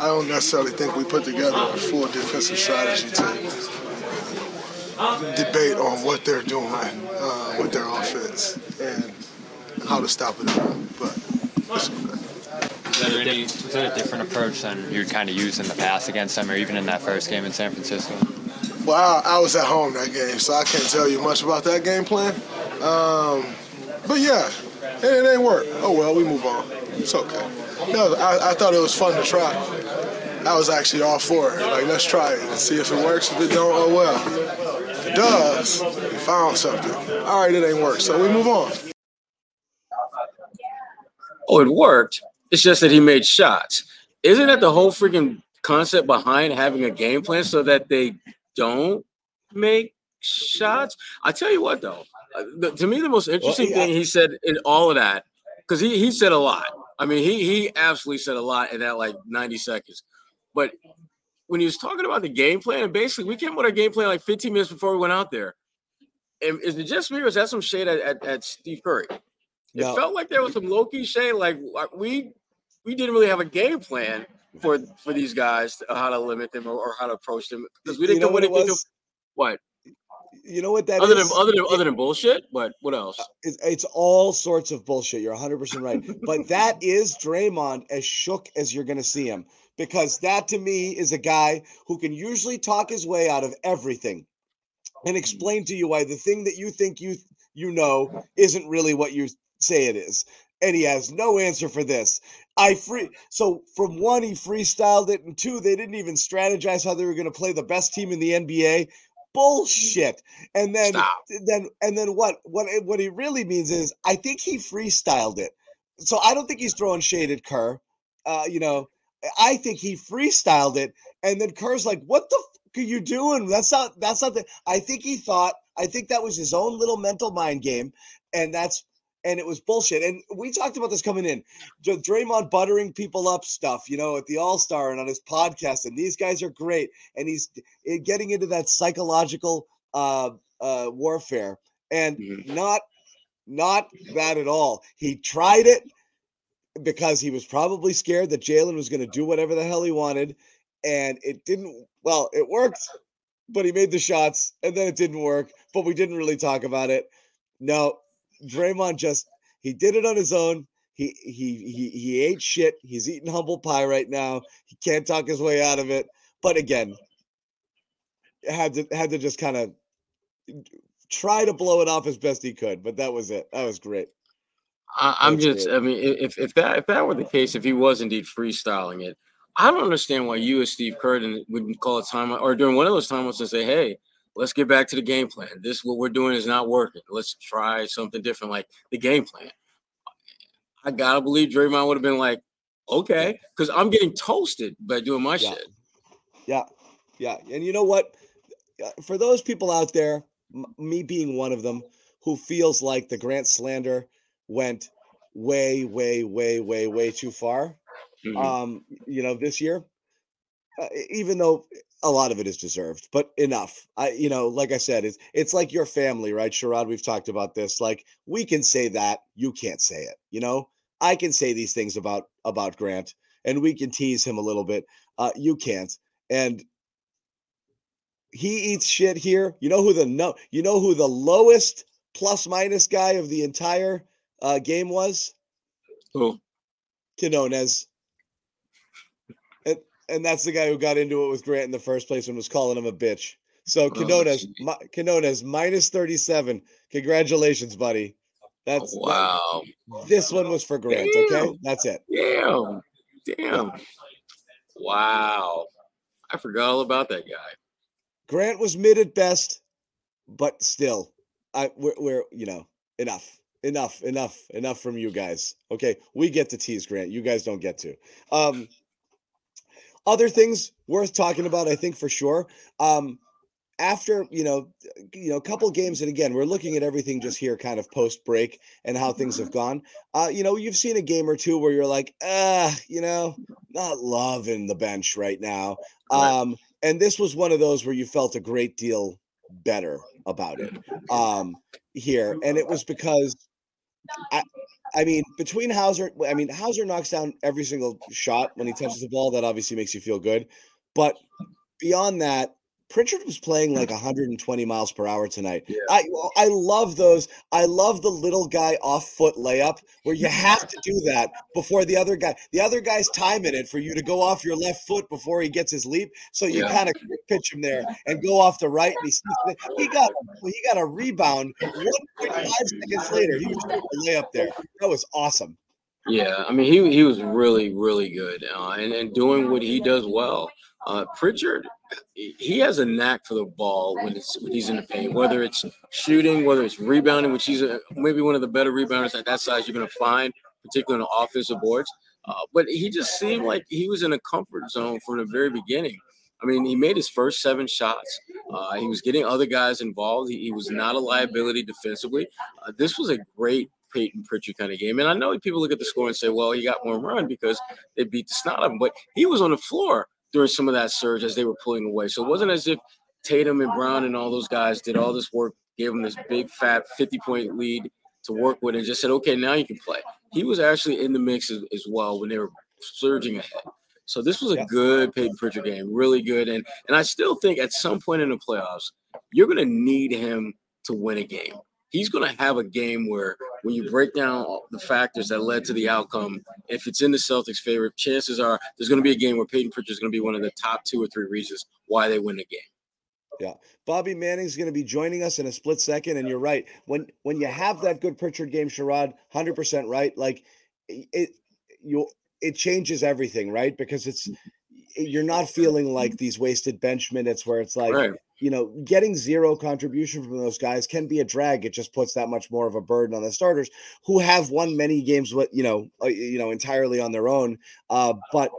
I don't necessarily think we put together a full defensive strategy to debate on what they're doing uh, with their offense and how to stop it. But it's okay. Was that, a di- was that a different approach than you'd kind of used in the past against them, or even in that first game in San Francisco? Well, I, I was at home that game, so I can't tell you much about that game plan. Um, but yeah, it, it ain't work. Oh well, we move on. It's okay. No, I, I thought it was fun to try. I was actually all for it. Like, let's try it and see if it works. If it don't, oh well. If it does, we found something. All right, it ain't work, so we move on. Oh, it worked. It's just that he made shots. Isn't that the whole freaking concept behind having a game plan so that they don't make shots? I tell you what, though, the, to me, the most interesting yeah. thing he said in all of that, because he, he said a lot. I mean, he he absolutely said a lot in that like 90 seconds. But when he was talking about the game plan, and basically we came with our game plan like 15 minutes before we went out there. And is it just me or is that some shade at, at, at Steve Curry? It No. felt like there was some low key shade. Like like, we we didn't really have a game plan for for these guys uh, how to limit them or, or how to approach them because we didn't know come what it was? To, what You know what that other than other than other than bullshit? But what else? Uh, it's, it's all sorts of bullshit. You're 100% right. but that *laughs* is Draymond as shook as you're going to see him because that to me is a guy who can usually talk his way out of everything and explain to you why the thing that you think you you know isn't really what you say it is. And he has no answer for this. I free so from one he freestyled it and two they didn't even strategize how they were going to play the best team in the NBA. Bullshit. And then Stop. then and then what what what he really means is I think he freestyled it. So I don't think he's throwing shade at Kerr. Uh, you know, I think he freestyled it, and then Kerr's like, "What the fuck are you doing? That's not that's not the." I think he thought. I think that was his own little mental mind game, and that's and it was bullshit. And we talked about this coming in, Draymond buttering people up stuff, you know, at the All Star and on his podcast, and these guys are great, and he's eh, getting into that psychological uh, uh, warfare, and Mhm. not not that at all. He tried it because he was probably scared that Jaylen was going to do whatever the hell he wanted, and it didn't. Well, it worked, but he made the shots, and then it didn't work. But we didn't really talk about it. No, Draymond just he did it on his own. He he he he ate shit. He's eating humble pie right now. He can't talk his way out of it. But again, had to had to just kind of try to blow it off as best he could. But that was it. That was great. I, I'm That's just, great. I mean, if if that if that were the case, if he was indeed freestyling it, I don't understand why you as Steve Curtin wouldn't call a timeout or during one of those timeouts and say, "Hey, let's get back to the game plan. This what we're doing is not working. Let's try something different, like the game plan." I gotta believe Draymond would have been like, "Okay," because I'm getting toasted by doing my Yeah. shit. Yeah, yeah, and you know what? Uh, For those people out there, m- me being one of them, who feels like the Grant slander went way, way, way, way, way too far. Mhm. Um, you know, this year, uh, even though a lot of it is deserved, but enough. I, you know, like I said, it's it's like your family, right, Sherrod? We've talked about this. Like we can say that, you can't say it. You know, I can say these things about about Grant, and we can tease him a little bit. Uh, you can't, and he eats shit here. You know who the no, you know who the lowest plus minus guy of the entire uh, game was? Who? Quinones. And that's the guy who got into it with Grant in the first place and was calling him a bitch. So gee. mi- minus 37. Congratulations, buddy. That's that- Wow. this one was for Grant, okay? That's it. Damn. Damn. Wow. I forgot all about that guy. Grant was mid at best, but still, I we're, we're you know enough, enough, enough, enough from you guys. Okay, we get to tease Grant. You guys don't get to. Um, other things worth talking about, I think for sure. Um, after you know, you know, a couple games, and again, we're looking at everything just here, kind of post break and how things have gone. Uh, you know, you've seen a game or two where you're like, ah, you know, not loving the bench right now. Um, and this was one of those where you felt a great deal better about it um here and it was because I, I mean between Hauser I mean Hauser knocks down every single shot when he touches the ball that obviously makes you feel good but beyond that Pritchard was playing like 120 miles per hour tonight. Yeah. I I love those. I love the little guy off foot layup where you have to do that before the other guy. The other guy's timing it for you to go off your left foot before he gets his leap. So you Yeah. kind of pitch him there *laughs* and go off the right. And he sneaks it in. he got *laughs* he got a rebound 1.5 seconds later. He was a layup there. That was awesome. Yeah, I mean he he was really really good uh, and and doing what he does well. Uh, Pritchard, he has a knack for the ball when it's when he's in the paint. Whether it's shooting, whether it's rebounding, which he's a, maybe one of the better rebounders at that size you're going to find, particularly on the offensive boards. Uh, but he just seemed like he was in a comfort zone from the very beginning. I mean, he made his first seven shots. Uh, he was getting other guys involved. He, he was not a liability defensively. Uh, this was a great Payton Pritchard kind of game. And I know people look at the score and say, well, he got one run because they beat the snot of him. But he was on the floor during some of that surge as they were pulling away. So it wasn't as if Tatum and Brown and all those guys did all this work, gave him this big, fat 50 point lead to work with and just said, okay, now you can play. He was actually in the mix as, as well when they were surging ahead. So this was a good Payton Pritchard game, really good. And and I still think at some point in the playoffs, you're going to need him to win a game. He's going to have a game where when you break down the factors that led to the outcome, if it's in the Celtics' favor, chances are there's going to be a game where Payton Pritchard is going to be one of the top two or three reasons why they win the game. Yeah, Bobby Manning's going to be joining us in a split second, and you're right. When when you have that good Pritchard game, Sherrod, hundred percent right. Like it, you it changes everything, right? Because it's you're not feeling like these wasted bench minutes where it's like Right. You know getting zero contribution from those guys can be a drag. It just puts that much more of a burden on the starters who have won many games with you know uh, you know entirely on their own. Uh, but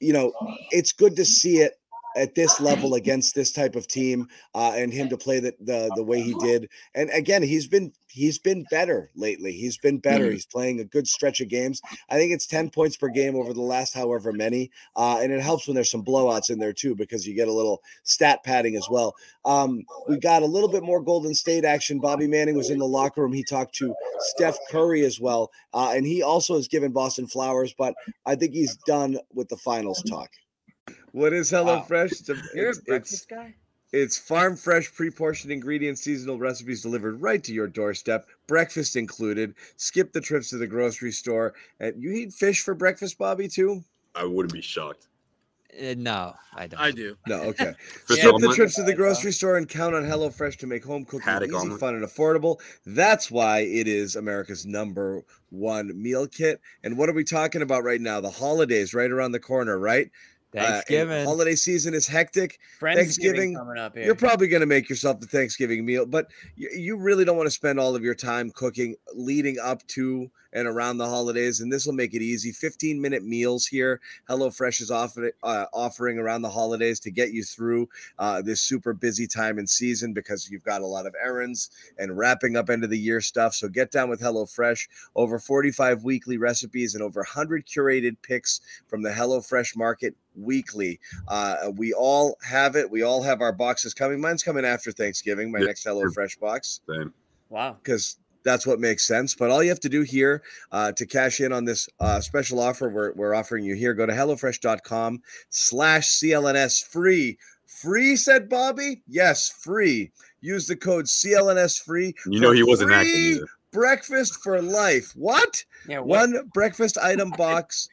you know it's good to see it at this level *laughs* against this type of team uh, and him to play the, the the way he *laughs* did. And again, he's been he's been better lately. He's been better. Mhm. He's playing a good stretch of games. I think it's 10 points per game over the last however many. Uh, and it helps when there's some blowouts in there too, because you get a little stat padding as well. Um, we got a little bit more Golden State action. Bobby Manning was in the locker room. He talked to Steph Curry as well. Uh, and he also has given Boston flowers, but I think he's done with the finals talk. What is Wow. HelloFresh? It's, *laughs* You're a it's, breakfast it's guy? It's farm fresh, pre portioned ingredients, seasonal recipes delivered right to your doorstep, breakfast included. Skip the trips to the grocery store. And you eat fish for breakfast, Bobby, too? I wouldn't be shocked. Uh, no, I don't. I do. No, okay. *laughs* Fish Skip the trips to the grocery store and count on HelloFresh to make home cooking Haddock easy, omelet. fun, and affordable. That's why it is America's number one meal kit. And what are we talking about right now? The holidays right around the corner, right? Uh, Thanksgiving. holiday season is hectic. Thanksgiving coming up here. You're probably going to make yourself the Thanksgiving meal, but you, you really don't want to spend all of your time cooking leading up to and around the holidays. And this will make it easy. 15 minute meals here. HelloFresh is offer, uh, offering around the holidays to get you through uh, this super busy time and season because you've got a lot of errands and wrapping up end of the year stuff. So get down with HelloFresh. Over 45 weekly recipes and over 100 curated picks from the HelloFresh market weekly. Uh, we all have it. We all have our boxes coming. Mine's coming after Thanksgiving, my Yeah. next HelloFresh box Same. Wow. because that's what makes sense. But all you have to do here uh, to cash in on this uh, special offer we're, we're offering you here, go to HelloFresh.com slash CLNS free. Free, said Bobby. Yes, free. Use the code CLNS free. You know he wasn't acting free either. Breakfast for life. What? Yeah. What? One breakfast item box,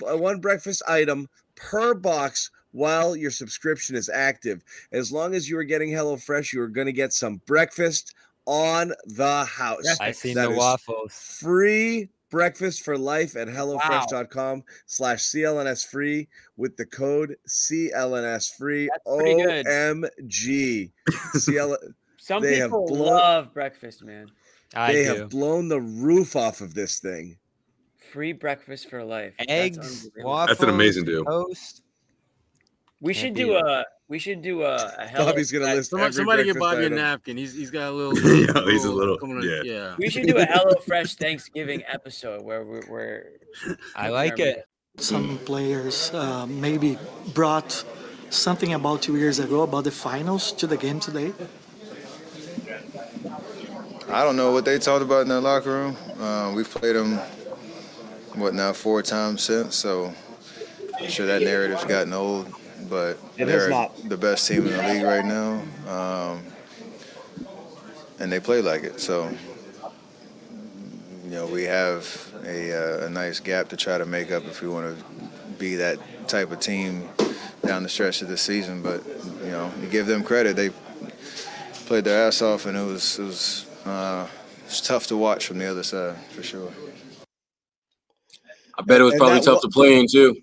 one breakfast item per box while your subscription is active. As long as you are getting HelloFresh, you are going to get some breakfast on the house. I seen That the waffles. Free breakfast for life at hellofresh.com slash CLNS free with the code CLNS free. pretty. OMG. CL, *laughs* Some they have people blown- love breakfast, man. I they do. have blown the roof off of this thing. Free breakfast for life. Eggs, unbelievable. waffles, That's an amazing deal. toast. We Can't should do it. a. We should do a. a Hello Bobby's gonna list Somebody, every somebody get Bobby item. a napkin. He's he's got a little. *laughs* Yeah, he's a little- coming on- yeah. yeah. We should do a Hello Fresh Thanksgiving episode where we're. we're I like it. Some players uh, maybe brought something about two years ago about the finals to the game today. I don't know what they talked about in their locker room. Uh, we've played them, what now, four times since, so I'm sure that narrative's gotten old. But It they're not. the best team in the league right now, um, and they play like it. So, you know, we have a, uh, a nice gap to try to make up if we want to be that type of team down the stretch of the season. But you know, you give them credit; they played their ass off, and it was it was uh, it's tough to watch from the other side for sure. I bet it was And probably tough wa- to play in too.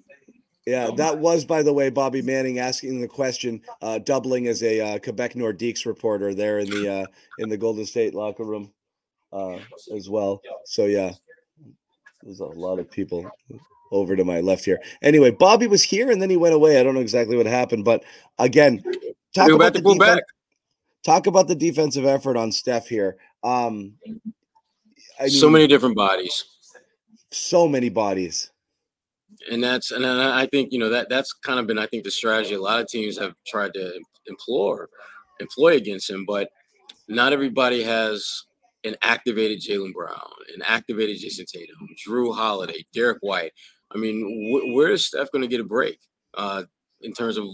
Yeah, that was, by the way, Bobby Manning asking the question, uh, doubling as a uh, Quebec Nordiques reporter there in the uh, in the Golden State locker room uh, as well. So yeah, there's a lot of people over to my left here. Anyway, Bobby was here and then he went away. I don't know exactly what happened, but again, talk about the to pull defen- back. talk about the defensive effort on Steph here. Um, I so many different bodies. So many bodies. and that's and I think you know that that's kind of been I think the strategy a lot of teams have tried to implore employ against him, but not everybody has an activated Jaylen Brown, an activated Jayson Tatum, Jrue Holiday, Derrick White. I mean, wh- where is Steph going to get a break uh, in terms of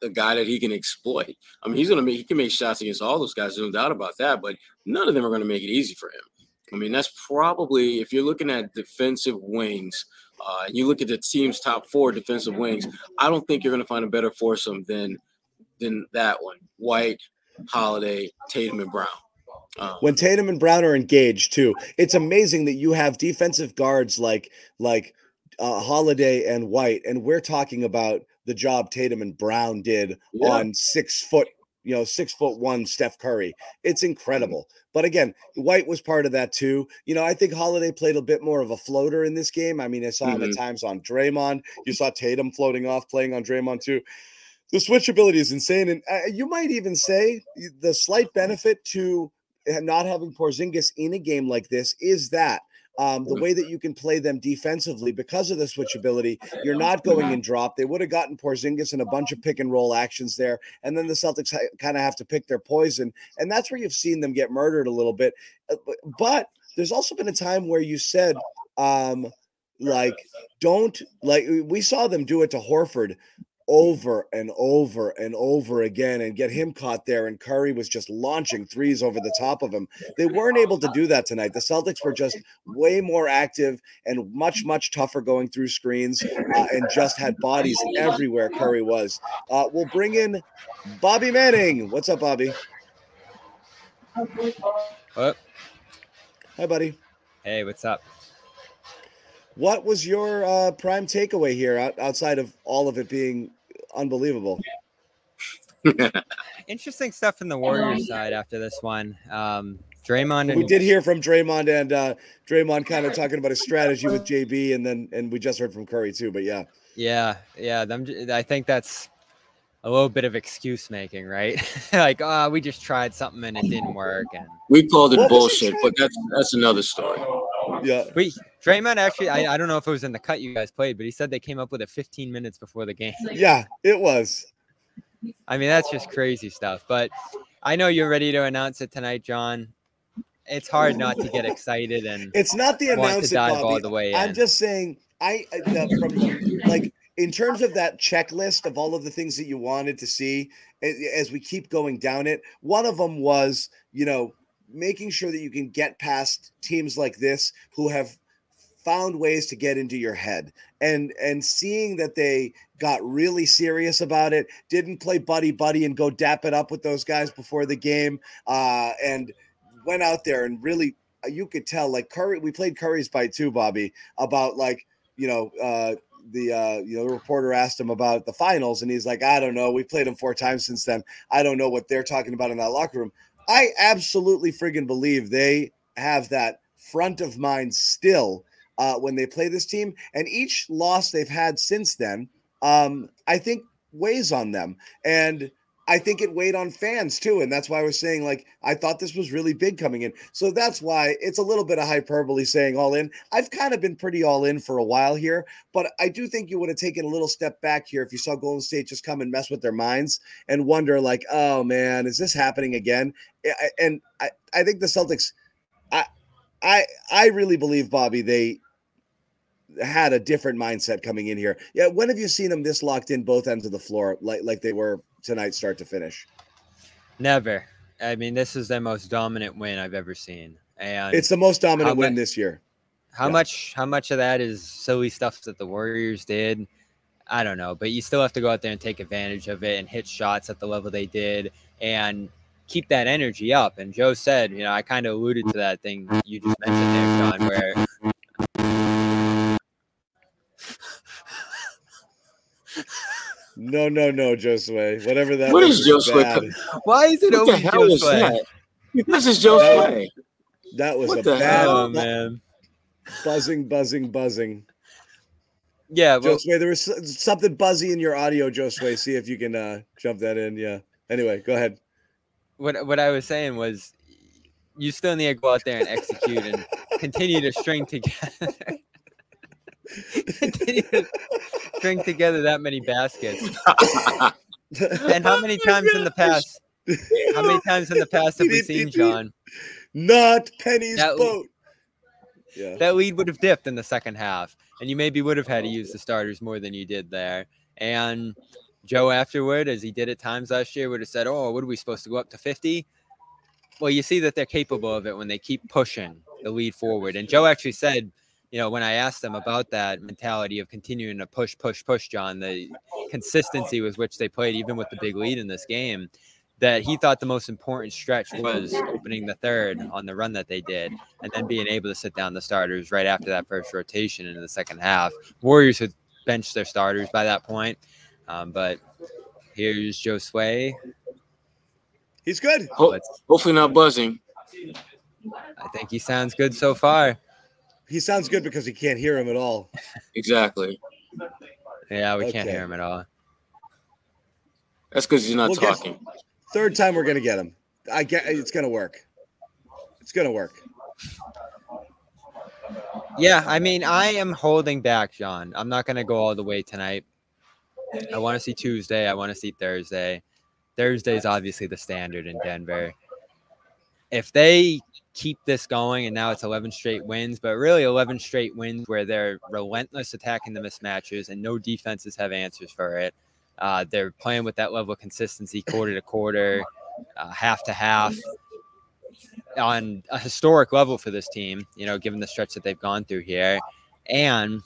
the guy that he can exploit? I mean, he's going to make he can make shots against all those guys, no doubt about that. But none of them are going to make it easy for him. I mean, that's probably if you're looking at defensive wings, uh, you look at the team's top four defensive wings. I don't think you're going to find a better foursome than than that one: White, Holiday, Tatum, and Brown. Um, when Tatum and Brown are engaged too. It's amazing that you have defensive guards like like uh, Holiday and White, and we're talking about the job Tatum and Brown did Yeah. on six foot, you know, six foot one Steph Curry. It's incredible. But again, White was part of that too. You know, I think Holiday played a bit more of a floater in this game. I mean, I saw him at Mhm. times on Draymond. You saw Tatum floating off, playing on Draymond too. The switchability is insane, and uh, you might even say the slight benefit to not having Porzingis in a game like this is that um, the way that you can play them defensively because of the switchability. You're not going in drop. They would have gotten Porzingis in a bunch of pick and roll actions there, and then the Celtics ha- kind of have to pick their poison, and that's where you've seen them get murdered a little bit. Uh, but- But there's also been a time where you said, um, like, don't like we saw them do it to Horford over and over and over again and get him caught there. And Curry was just launching threes over the top of him. They weren't able to do that tonight. The Celtics were just way more active and much, much tougher going through screens uh, and just had bodies everywhere Curry was. Uh, we'll bring in Bobby Manning. What's up, Bobby? What? Hi, buddy. Hey, what's up? What was your uh, prime takeaway here outside of all of it being unbelievable? *laughs* Interesting stuff in the Warriors side after this one. Um, Draymond and We did hear from Draymond and uh, Draymond kind of talking about his strategy with JB, and then and we just heard from Curry too. But yeah, Yeah, yeah. Them, I think that's a little bit of excuse making, right? *laughs* like, oh, we just tried something and it didn't work, and We called it What bullshit, but that's that's another story. Yeah. we Draymond actually. I, I don't know if it was in the cut you guys played, but he said they came up with it 15 minutes before the game. Yeah, it was. I mean, that's just crazy stuff. But I know you're ready to announce it tonight, John. It's hard not to get excited and It's not the want to announce it, dive Bobby. all the way I'm in. just saying, I uh, from like in terms of that checklist of all of the things that you wanted to see as we keep going down it. One of them was, you know, making sure that you can get past teams like this who have found ways to get into your head. And and seeing that they got really serious about it didn't play buddy buddy and go dap it up with those guys before the game uh and went out there and really uh, you could tell like curry we played curry's fight too bobby about like you know uh the uh you know the reporter asked him about the finals and he's like i don't know. We played them four times since then. I don't know what they're talking about in that locker room i absolutely friggin believe they have that front of mind still uh, when they play this team. And each loss they've had since then, um, I think weighs on them. And I think it weighed on fans too. And that's why I was saying, like, I thought this was really big coming in. So that's why it's a little bit of hyperbole saying all in. I've kind of been pretty all in for a while here, but I do think you would have taken a little step back here if you saw Golden State just come and mess with their minds and wonder, like, oh man, is this happening again? And I, I think the Celtics, I, I, I really believe, Bobby, they had a different mindset coming in here. Yeah, when have you seen them this locked in both ends of the floor, like like they were tonight, start to finish? Never. I mean, this is the most dominant win I've ever seen, and It's the most dominant win mu- this year. How Yeah. much? How much of that is silly stuff that the Warriors did? I don't know, but you still have to go out there and take advantage of it and hit shots at the level they did and keep that energy up. And Joe said, you know, I kind of alluded to that thing you just mentioned there, John, where *laughs* No, no, no, Josue. Whatever that What was is Josue? bad. why is it What the always hell is that? This is Joe That- That was What a the bad Oh bu- man, buzzing, buzzing, buzzing. yeah. Well, Josue, there was something buzzy in your audio, Josue. See if you can uh, jump that in. Yeah. Anyway, go ahead. what what I was saying was, you still need to go out there and execute and continue to string together. *laughs* string together that many baskets. *laughs* And how many times in the past? How many times in the past have we seen John? Not Penny's That- boat. Yeah. That lead would have dipped in the second half, and you maybe would have had to oh, use the starters more than you did there. And Joe, afterward, as he did at times last year, would have said, "Oh, what are we supposed to go up to 50?" Well, you see that they're capable of it when they keep pushing the lead forward. And Joe actually said, you know, when I asked them about that mentality of continuing to push, push, push, John, the consistency with which they played, even with the big lead in this game, that he thought the most important stretch was opening the third on the run that they did, and then being able to sit down the starters right after that first rotation in the second half. Warriors had benched their starters by that point, um, but here's Josue. He's good. Ho- hopefully not buzzing. I think he sounds good so far. He sounds good because he can't hear him at all. Exactly. Yeah, we can't hear him at all. That's because he's not Well, guess- talking. Third time we're gonna get him. I get it's gonna work. It's gonna work. Yeah, I mean, I am holding back, John. I'm not going to go all the way tonight. I want to see Tuesday. I want to see Thursday. Thursday is obviously the standard in Denver. If they keep this going, and now it's 11 straight wins, but really 11 straight wins where they're relentless attacking the mismatches and no defenses have answers for it. Uh, they're playing with that level of consistency, quarter to quarter, uh, half to half, on a historic level for this team. You know, given the stretch that they've gone through here, and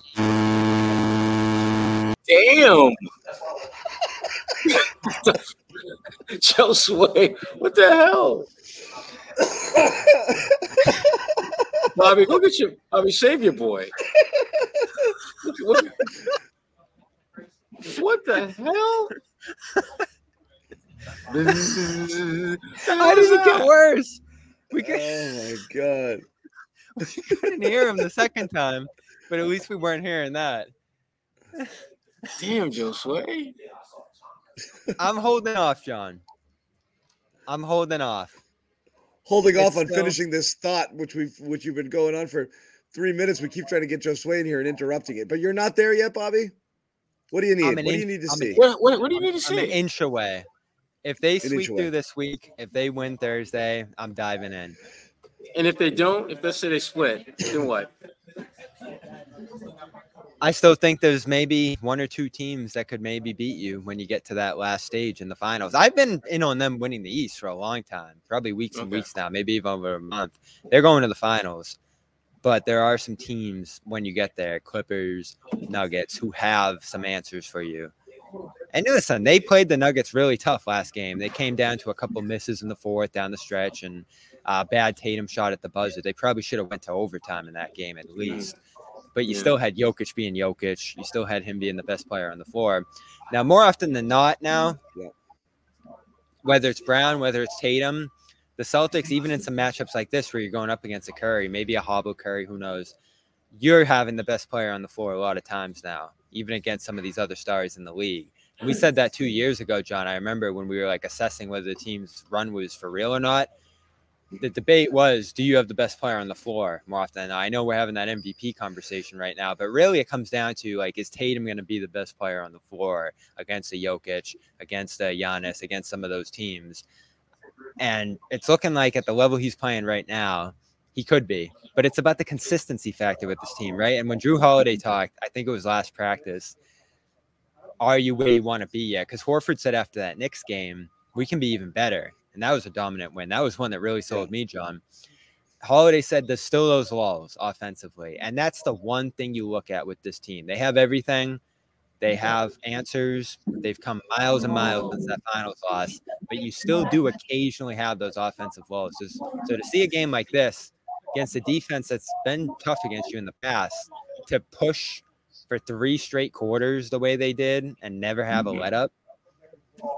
Damn. *laughs* Josue, what the hell? Bobby, look at you. Bobby, save your boy. What, what the hell? how does it get worse? We could, Oh my god. we couldn't hear him the second time, but at least we weren't hearing that. Damn, Josue. I'm holding off, John. I'm holding off. Holding off It's on still- finishing this thought, which we've which you've been going on for three minutes. We keep trying to get Joe Sway in here and interrupting it, but you're not there yet, Bobby. What do you need? What do you need to I'm an see? What, what, what do you need to I'm an inch away. If they inch sweep away. through this week, if they win Thursday, I'm diving in. And if they don't, if let's say they split, then what? I still think there's maybe one or two teams that could maybe beat you when you get to that last stage in the finals. I've been in on them winning the East for a long time, probably weeks and Okay. weeks now, maybe even over a month. They're going to the finals. But there are some teams when you get there, Clippers, Nuggets, who have some answers for you. And listen, they played the Nuggets really tough last game. They came down to a couple misses in the fourth down the stretch and uh, bad Tatum shot at the buzzer. They probably should have went to overtime in that game at least. But you Yeah. still had Jokic being Jokic. You still had him being the best player on the floor. Now, more often than not, now, Yeah. whether it's Brown, whether it's Tatum, the Celtics, even in some matchups like this where you're going up against a Curry, maybe a hobble Curry, who knows, you're having the best player on the floor a lot of times now, even against some of these other stars in the league. We said that two years ago, John. I remember when we were like assessing whether the team's run was for real or not. The debate was, do you have the best player on the floor more often than not? I know we're having that MVP conversation right now, but really it comes down to like, is Tatum going to be the best player on the floor against a Jokic, against a Giannis, against some of those teams? And it's looking like at the level he's playing right now, he could be. But it's about the consistency factor with this team, right? And when Jrue Holiday talked, I think it was last practice, are you where you want to be yet? Because Horford said after that Knicks game, we can be even better. And that was a dominant win. That was one that really sold me, John. Holiday said there's still those lulls offensively. And that's the one thing you look at with this team. They have everything. They have answers. They've come miles and miles since that finals loss, but you still do occasionally have those offensive lulls. So, so to see a game like this against a defense that's been tough against you in the past, to push for three straight quarters the way they did and never have a mm-hmm. let up,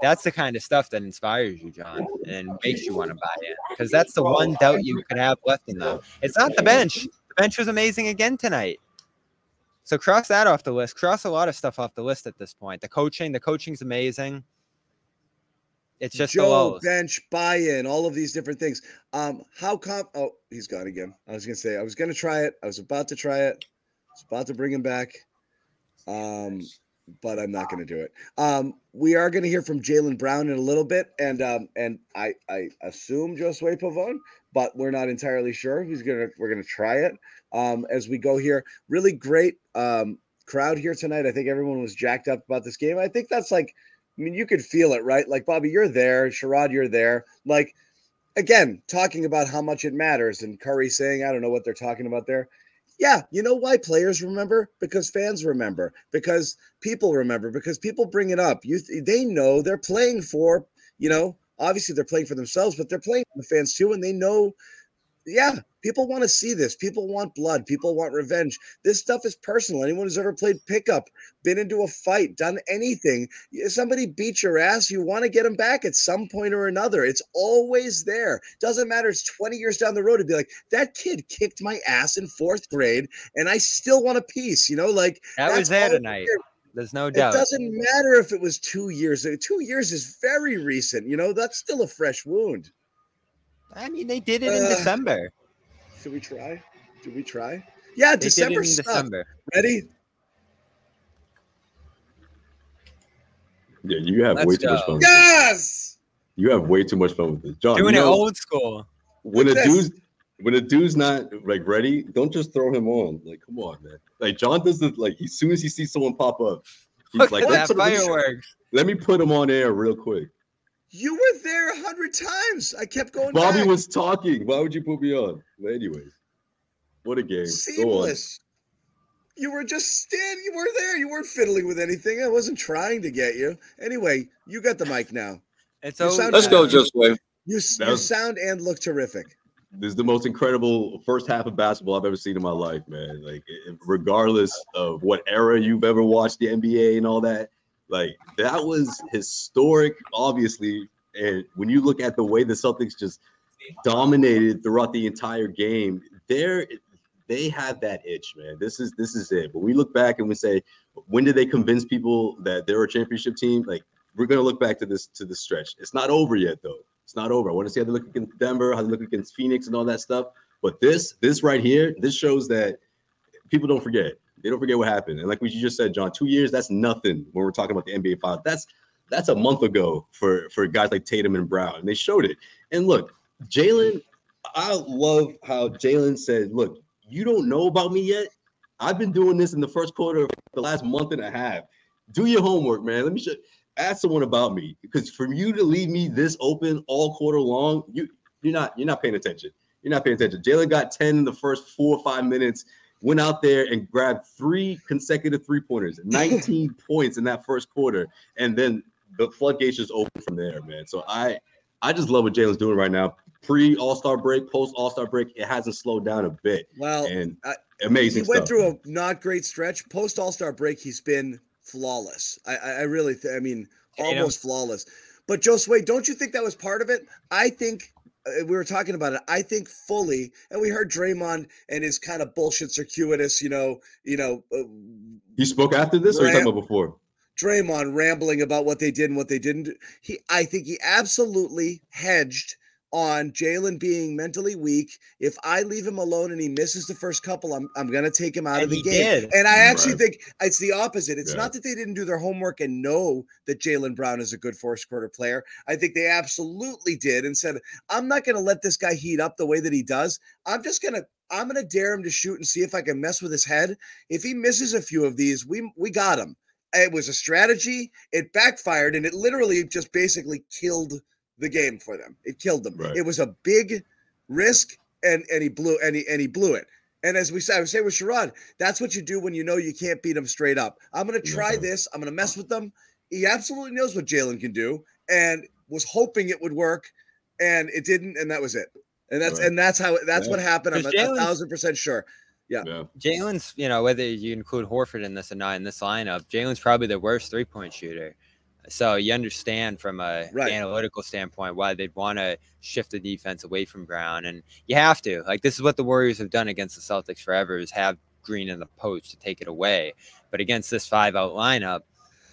that's the kind of stuff that inspires you, John, and makes you want to buy in. Because that's the one doubt you could have left in them. It's not the bench. The bench was amazing again tonight. So cross that off the list. Cross a lot of stuff off the list at this point. The coaching, the coaching's amazing. It's just Joe bench buy-in, all of these different things. Um, how com? Oh, he's gone again. I was gonna say I was gonna try it. I was about to try it. I was about to bring him back. Um, but I'm not gonna do it. Um, we are gonna hear from Jaylen Brown in a little bit, and um, and I I assume Josue Pavon, but we're not entirely sure. He's gonna we're gonna try it. Um, as we go here, really great um crowd here tonight. I think everyone was jacked up about this game. I think that's like I mean, you could feel it, right? Like Bobby, you're there, Sherrod, you're there. Like again, talking about how much it matters, and Curry saying, I don't know what they're talking about there. Yeah, you know why players remember? Because fans remember, because people remember, because people bring it up. You they know they're playing for, you know, obviously they're playing for themselves, but they're playing for the fans too, and they know yeah, people want to see this. People want blood. People want revenge. This stuff is personal. Anyone who's ever played pickup, been into a fight, done anything, if somebody beat your ass, you want to get them back at some point or another. It's always there. Doesn't matter. It's 20 years down the road to be like, that kid kicked my ass in fourth grade and I still want a piece, you know, like That was there tonight. there. There's no doubt. It doesn't matter if it was two years. Two years is very recent. You know, that's still a fresh wound. I mean, they did it in Uh, December. Should we try? Should we try? Yeah, They did it December in stuff. December. Ready? Yeah, you have way Let's too much fun. with Yes. You have way too much fun with this, John. Doing you it old school. when a Look at dude's when a dude's not like ready, don't just throw him on. Like, come on, man. Like John does it like as soon as he sees someone pop up, He's Look like, at "Let's that fireworks. Let me put him on air real quick. You were there a hundred times. I kept going. Bobby back. was talking. Why would you put me on? But anyways, what a game. Go on. seamless. You were just standing. You were there. You weren't fiddling with anything. I wasn't trying to get you. Anyway, you got the mic now. It's You always- sound Let's go, terrific. Josue. You, you was- sound and look terrific. This is the most incredible first half of basketball I've ever seen in my life, man. Like, regardless of what era you've ever watched the NBA and all that, like that was historic, obviously. And when you look at the way the Celtics just dominated throughout the entire game, they're they had that itch, man. This is this is it. But we look back and we say, when did they convince people that they're a championship team? Like we're gonna look back to this to this stretch. It's not over yet, though. It's not over. I want to see how they look against Denver, how they look against Phoenix, and all that stuff. But this this right here, this shows that people don't forget. They don't forget what happened. And like what you just said, John, two years, that's nothing when we're talking about the NBA finals. That's that's a month ago for for guys like Tatum and Brown. And they showed it. And look, Jaylen, I love how Jaylen said, look, you don't know about me yet. I've been doing this in the first quarter of the last month and a half. Do your homework, man. Let me show ask someone about me. Because for you to leave me this open all quarter long, you you're not you're not paying attention. You're not paying attention. Jaylen got 10 in the first four or five minutes, went out there and grabbed three consecutive three pointers, *laughs* 19 points in that first quarter. And then the floodgates just opened from there, man. So I I just love what Jaylen's doing right now. Pre All Star break, post All Star break, it hasn't slowed down a bit. Well, and I- amazing He went through a not great stretch. Post All Star break, he's been flawless. I, I I really, th- I mean, Tatum. almost flawless. But Josue, don't you think that was part of it? I think we were talking about it. I think fully, and we heard Draymond and his kind of bullshit, circuitous, you know, you know, uh, he spoke after this, or you talking about before? Draymond rambling about what they did and what they didn't. do. He, I think he absolutely hedged on Jaylen being mentally weak. If I leave him alone and he misses the first couple, I'm I'm gonna take him out And of the he game. did. And I actually Right. think it's the opposite. It's Yeah. not that they didn't do their homework and know that Jaylen Brown is a good first quarter player. I think they absolutely did and said, I'm not gonna let this guy heat up the way that he does. I'm just gonna I'm gonna dare him to shoot and see if I can mess with his head. If he misses a few of these, we we got him. It was a strategy. It backfired, and it literally just basically killed the game for them. It killed them. Right. It was a big risk, and and he blew and he and he blew it. And as we said, I was saying with Sherrod, that's what you do when you know you can't beat them straight up. I'm gonna try Yeah. this. I'm gonna mess with them. He absolutely knows what Jaylen can do, and was hoping it would work, and it didn't, and that was it. And that's Right. and that's how that's Yeah. what happened. I'm a, a thousand percent sure. Yeah. Yeah. Jaylen's, you know, whether you include Horford in this or not in this lineup, Jaylen's probably the worst three point shooter. So you understand from a Right. analytical standpoint why they'd want to shift the defense away from Brown, and you have to. Like this is what the Warriors have done against the Celtics forever: is have Green in the post to take it away. But against this five out lineup,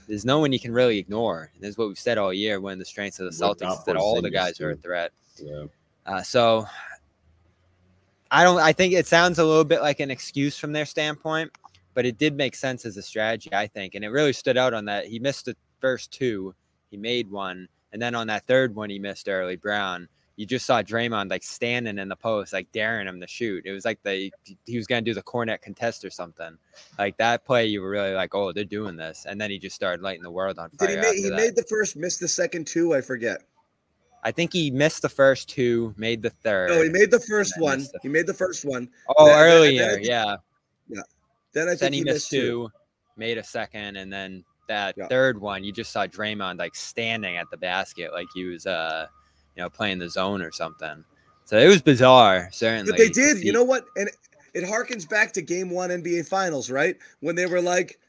there's no one you can really ignore. And this is what we've said all year. One of the strengths of the Without Celtics is that all the guys are a threat. Yeah. Uh, so I don't. I think it sounds a little bit like an excuse from their standpoint, but it did make sense as a strategy, I think, and it really stood out on that. He missed the first two, he made one, and then on that third one, he missed early. Brown, you just saw Draymond like standing in the post, like daring him to shoot. It was like they he was gonna do the Kornet contest or something. Like that play, you were really like, oh, they're doing this, and then he just started lighting the world on fire. Did he make he that. made the first, missed the second two? I forget. I think he missed the first two, made the third. No, he made the first one. the- He made the first one. Oh, Then- then- then earlier, think- yeah. Then I think then he, he missed two, made a second, and then that Yeah. third one, you just saw Draymond like standing at the basket, like he was, uh, you know, playing the zone or something. So it was bizarre, certainly. But they did. You know what? And it harkens back to Game One NBA Finals, right? When they were like,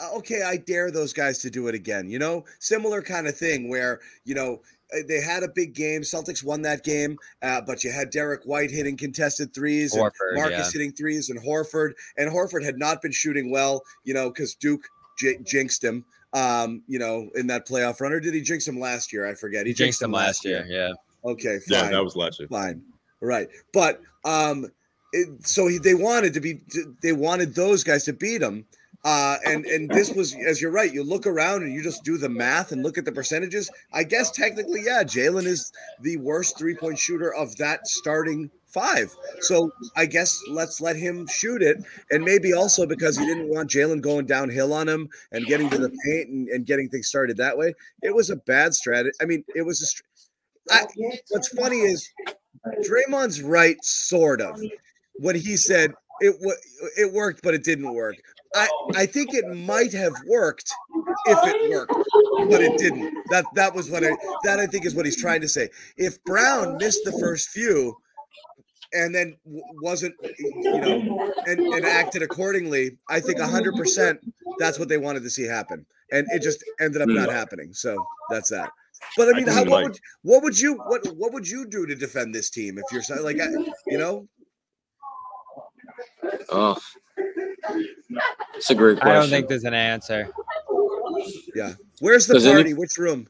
"Uh, "Okay, I dare those guys to do it again." You know, similar kind of thing where you know uh, they had a big game. Celtics won that game, uh, but you had Derrick White hitting contested threes, and Marcus yeah. hitting threes, and Horford. And Horford had not been shooting well, you know, because Duke j- jinxed him. Um, you know, in that playoff run, or did he jinx him last year? I forget. He jinxed him last year. Yeah. Okay, fine. Yeah, that was last year. Fine. Right. But um it, so he, they wanted to be they wanted those guys to beat him, Uh, and and this was, as you're right, you look around and you just do the math and look at the percentages. I guess technically, yeah, Jaylen is the worst three point shooter of that starting five. So I guess let's let him shoot it. And maybe also because he didn't want Jaylen going downhill on him and getting to the paint and, and getting things started that way. It was a bad strategy. I mean, it was a. str- I, what's funny is Draymond's right, sort of, when he said it it worked, but it didn't work. I, I think it might have worked if it worked, but it didn't. That that was what I that I think is what he's trying to say. If Brown missed the first few and then w- wasn't you know and, and acted accordingly, I think hundred percent that's what they wanted to see happen. And it just ended up hmm. not happening. So that's that. But I I mean, think how what might. would what would you what what would you do to defend this team if you're like I- you know Oh, it's a great question. I don't think there's an answer. Yeah. Where's the Does any- party? Which room?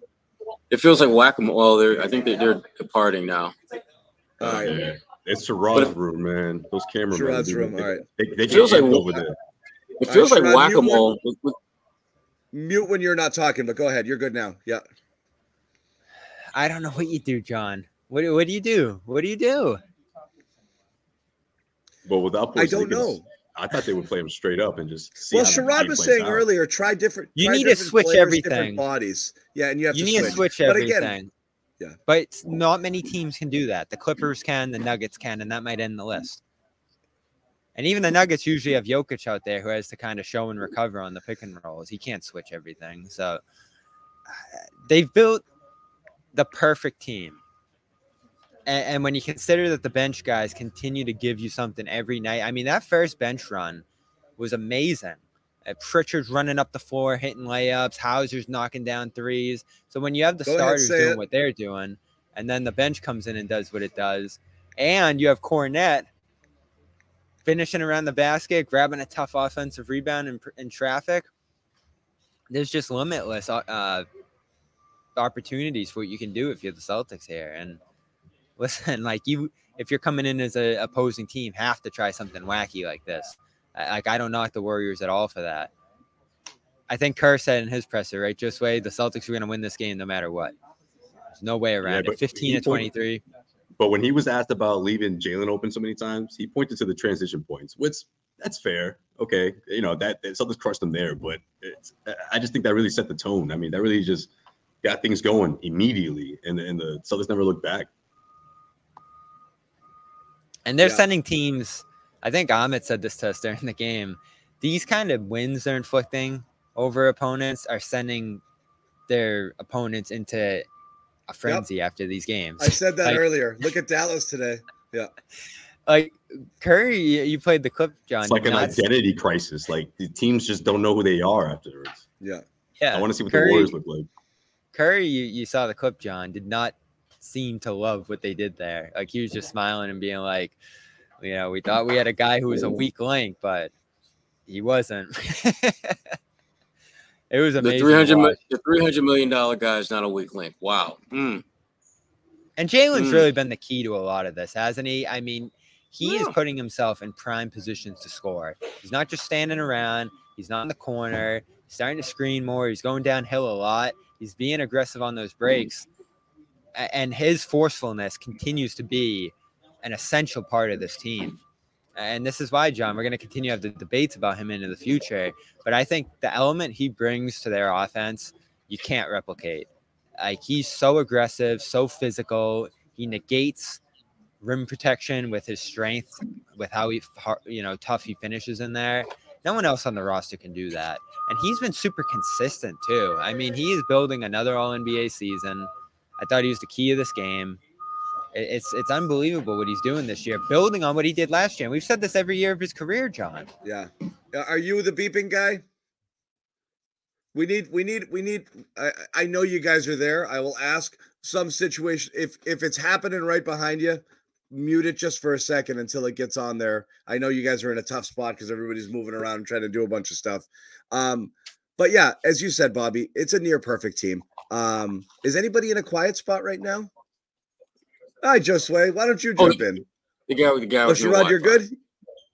It feels like whack 'em. Well, they're I think that they're departing now. All right. Yeah. It's Sherrod's room, man. Those cameramen. Sherrod's dude, room, They, all right. they, they It feels like over there. It feels All right, like whack a mole. Mute when you're not talking, but go ahead. You're good now. Yeah. I don't know what you do, John. What, do- what do you do? What do you do? But without I don't know. I thought they would play him straight up and just see. Well, how the Sherrod was saying out. earlier, try different. You try need to switch players, different everything. bodies. Yeah, and you have You to need switch. to switch But everything. again, yeah. But not many teams can do that. The Clippers can, the Nuggets can, and that might end the list. And even the Nuggets usually have Jokic out there who has to kind of show and recover on the pick and rolls. He can't switch everything. So *sighs* they've built the perfect team. And, and when you consider that the bench guys continue to give you something every night, I mean, that first bench run was amazing. Uh, Pritchard's running up the floor, hitting layups. Hauser's knocking down threes. So when you have the Go starters say doing it. what they're doing, and then the bench comes in and does what it does, and you have Kornet finishing around the basket, grabbing a tough offensive rebound in, in traffic, there's just limitless uh, uh, opportunities for what you can do if you're the Celtics here. And *laughs* listen, like you, if you're coming in as a opposing team, have to try something wacky like this. I- Like I don't knock the Warriors at all for that. I think Kerr said in his presser, right, just way the Celtics are going to win this game no matter what. There's no way around but it. 15 he to pointed- 23. But when he was asked about leaving Jaylen open so many times, he pointed to the transition points, which that's fair. Okay, you know that, that something's crushed him there, but it's, I just think that really set the tone. I mean, that really just got things going immediately, and and the Celtics never looked back. And they're Yeah. sending teams. I think Ahmed said this to us during the game. These kind of wins they're inflicting over opponents are sending their opponents into a frenzy after these games. I said that *laughs* Like- earlier. Look at Dallas today. Yeah. *laughs* Like Curry, you you played the clip, John. It's like an not- identity crisis. Like the teams just don't know who they are afterwards. Yeah. Yeah, I want to see what Curry- the Warriors look like. Curry, you, you saw the clip, John, did not seem to love what they did there. Like he was just smiling and being like, you know, we thought we had a guy who was a weak link, but he wasn't. *laughs* it was The amazing. hundred watch. the three hundred million dollar guy is not a weak link. Wow. Mm. And Jaylen's Mm. really been the key to a lot of this, hasn't he? I mean, he is putting himself in prime positions to score. He's not just standing around. He's not in the corner. He's starting to screen more. He's going downhill a lot. He's being aggressive on those breaks. A- And his forcefulness continues to be an essential part of this team. And this is why, John, we're going to continue to have the debates about him into the future. But I think the element he brings to their offense, you can't replicate. Like he's so aggressive, so physical. He negates rim protection with his strength, with how he, you know, tough he finishes in there. No one else on the roster can do that, and he's been super consistent too. I mean, he is building another All NBA season. I thought he was the key of this game. It- It's it's unbelievable what he's doing this year, building on what he did last year. And we've said this every year of his career, John. Yeah. Uh, Are you the beeping guy? We need, we need, we need. I, I know you guys are there. I will ask some situation if if it's happening right behind you. Mute it just for a second until it gets on there. I know you guys are in a tough spot because everybody's moving around and trying to do a bunch of stuff. Um, but yeah, as you said, Bobby, it's a near perfect team. Um, is anybody in a quiet spot right now? Hi, Josue. Why don't you Oh, jump in? The guy with the guy Oh, with no Sherrod, you're good.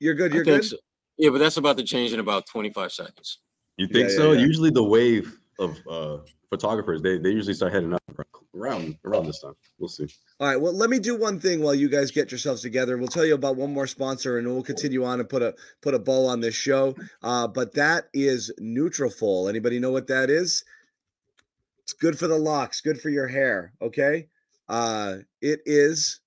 You're good. You're think good. so. Yeah, but that's about to change in about 25 seconds. You think Yeah, so? yeah, yeah. Usually the wave of uh photographers, they they usually start heading up around around this time. We'll see. All right. Well, let me do one thing while you guys get yourselves together. We'll tell you about one more sponsor, and we'll continue on and put a put a bow on this show. Uh, but that is Nutrafol. Anybody know what that is? It's good for the locks, good for your hair. Okay. Uh, it is.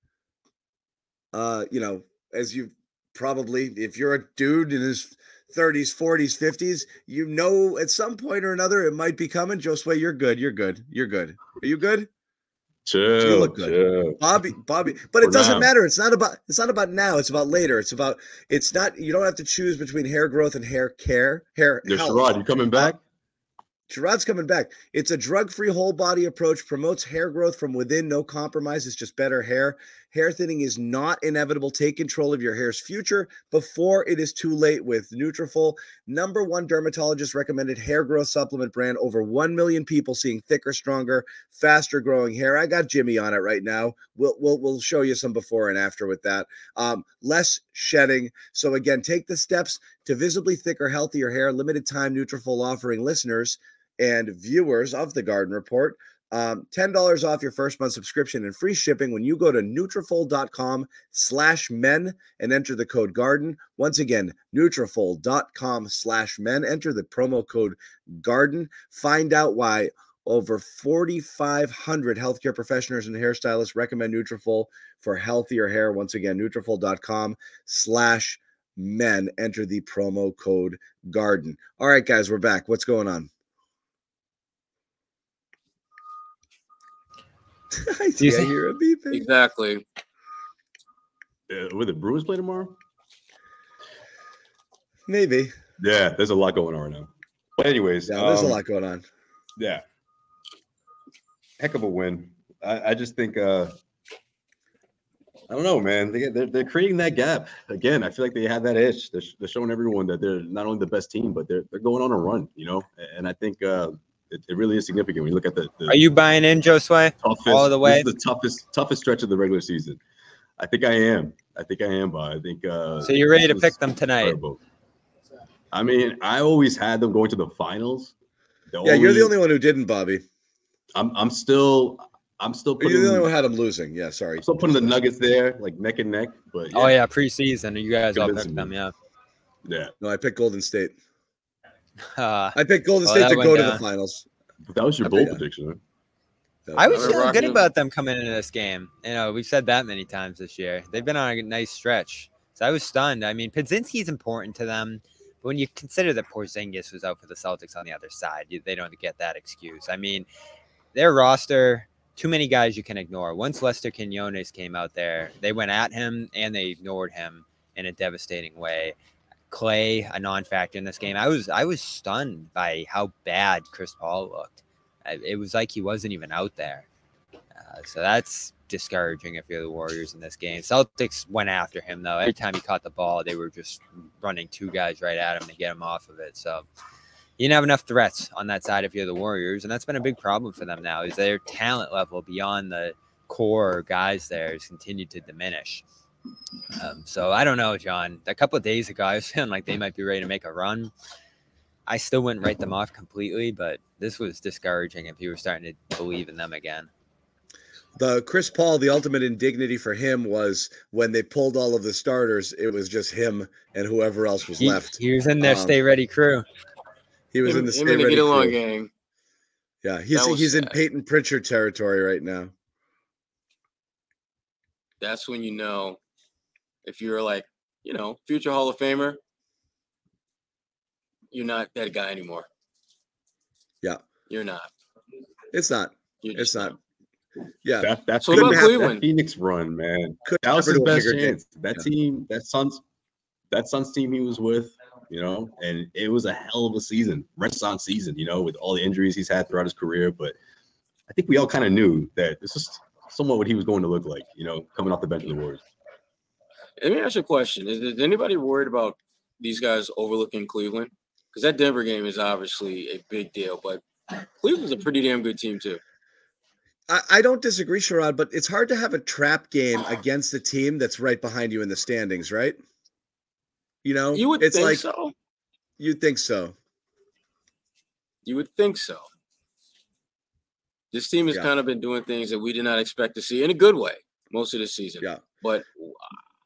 Uh, you know, as you probably, if you're a dude in his 30s, 40s, 50s, you know at some point or another it might be coming. Josue, you're good. You're good. You're good. Are you good? Chill, look good. chill. Bobby, Bobby, *laughs* but it doesn't now. matter. It's not about it's not about now. It's about later. It's about it's not. You don't have to choose between hair growth and hair care. Hair. Health. Sherrod, you coming back? Sherrod's coming back. It's a drug-free whole body approach, promotes hair growth from within, no compromise. It's just better hair. Hair thinning is not inevitable. Take control of your hair's future before it is too late with Nutrafol, number one dermatologist recommended hair growth supplement brand. Over 1 million people seeing thicker, stronger, faster growing hair. I got Jimmy on it right now. We'll we'll, we'll show you some before and after with that. Um, less shedding. So again, take the steps to visibly thicker, healthier hair. Limited time Nutrafol offering listeners and viewers of the Garden Report. Um, $10 off your first month subscription and free shipping when you go to Nutrafol.com slash men and enter the code garden. Once again, Nutrafol.com slash men. Enter the promo code garden. Find out why over 4,500 healthcare professionals and hairstylists recommend Nutrafol for healthier hair. Once again, Nutrafol.com slash men. Enter the promo code garden. All right, guys, we're back. What's going on? *laughs* I see. I hear a beeping. Exactly. Uh, will the Brewers play tomorrow? Maybe. Yeah, there's a lot going on right now. But anyways, Yeah, there's a um, lot going on. Yeah. Heck of a win. I, I just think uh I don't know, man. They, they're, they're creating that gap again. I feel like they have that itch. They're, they're showing everyone that they're not only the best team, but they're they're going on a run. You know, and I think uh, it, it really is significant when you look at the, the Are you buying in, Josue? toughest, all the way? This is the toughest toughest stretch of the regular season. I think I am. I think I am. But I think. Uh, So you're ready to pick them tonight? incredible. I mean, I always had them going to the finals. The Yeah, you're the only one who didn't, Bobby. I'm I'm still I'm still You're putting the only one who had them losing. Yeah, sorry. I'm still putting the Nuggets there, like neck and neck. But Oh yeah, preseason. You guys all picked them, yeah. yeah. No, I picked Golden State. Uh, I picked Golden State that to went go to the finals. That was your I bold prediction. Huh? I was They're feeling good rocking- about them coming into this game. You know, we've said that many times this year. They've been on a nice stretch. So I was stunned. I mean, Podziemski's important to them. But when you consider that Porzingis was out for the Celtics on the other side, you, they don't get that excuse. I mean, their roster, too many guys you can ignore. Once Lester Quinones came out there, they went at him and they ignored him in a devastating way. Klay, a non-factor in this game. I was I was stunned by how bad Chris Paul looked. It was like he wasn't even out there. Uh, so that's discouraging if you're the Warriors in this game. Celtics went after him though. Every time he caught the ball, they were just running two guys right at him to get him off of it. So you didn't have enough threats on that side if you're the Warriors, and that's been a big problem for them now. Is their talent level beyond the core guys there has continued to diminish. Um, so I don't know, John. A couple of days ago, I was *laughs* feeling like they might be ready to make a run. I still wouldn't write them off completely, but this was discouraging if you were starting to believe in them again. The Chris Paul, the ultimate indignity for him was when they pulled all of the starters, it was just him and whoever else was He, left. he was in their Um, stay ready crew. He was Him- in the him stay ready get along crew. gang. Yeah, he's That was he's in sad. Payton Pritchard territory right now. That's when you know if you're like, you know, future Hall of Famer, you're not that guy anymore. Yeah, You're not. it's not. You're It's just not. Yeah, That that's So Phoenix- about that Cleveland. Phoenix run, man. Could That was his best bigger game. chance. That team, that Suns, that Suns team he was with, you know, and it was a hell of a season, renaissance season, you know, with all the injuries he's had throughout his career. But I think we all kind of knew that this is somewhat what he was going to look like, you know, coming off the bench of the Warriors. Let me ask you a question: Is, is anybody worried about these guys overlooking Cleveland? Because that Denver game is obviously a big deal, but Cleveland's a pretty damn good team too. I, I don't disagree, Sherrod, but it's hard to have a trap game against a team that's right behind you in the standings, right? You know, You would it's think like so. You'd think so. You would think so. This team has Yeah. kind of been doing things that we did not expect to see in a good way most of the season. Yeah. But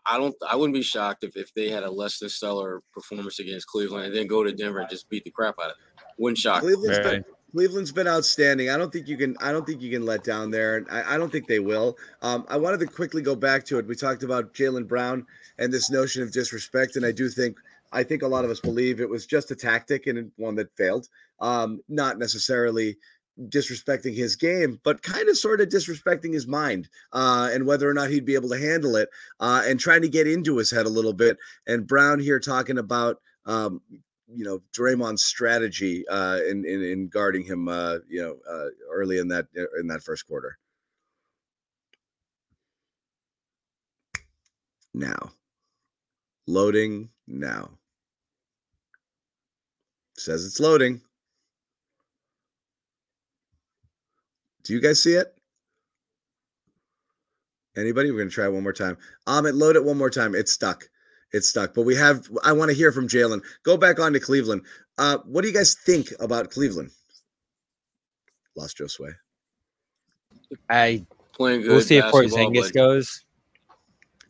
I don't. I wouldn't be shocked if, if they had a less than stellar performance against Cleveland and then go to Denver and just beat the crap out of them. Wouldn't shock. me. Cleveland's been, Cleveland's been outstanding. I don't think you can. I don't think you can let down there, and I, I don't think they will. Um, I wanted to quickly go back to it. We talked about Jaylen Brown and this notion of disrespect, and I do think. I think a lot of us believe it was just a tactic and one that failed. Um, not necessarily disrespecting his game, but kind of sort of disrespecting his mind uh, and whether or not he'd be able to handle it uh, and trying to get into his head a little bit. And Brown here talking about, um, you know, Draymond's strategy uh, in, in in guarding him, uh, you know, uh, early in that in that first quarter. Now, loading now. Says it's loading. Do you guys see it? Anybody? We're gonna try one more time. Amit, load it one more time. It's stuck. It's stuck. But we have. I want to hear from Jaylen. Go back on to Cleveland. Uh, what do you guys think about Cleveland? Lost Josue. I playing Good we'll see if basketball, Porzingis but- goes.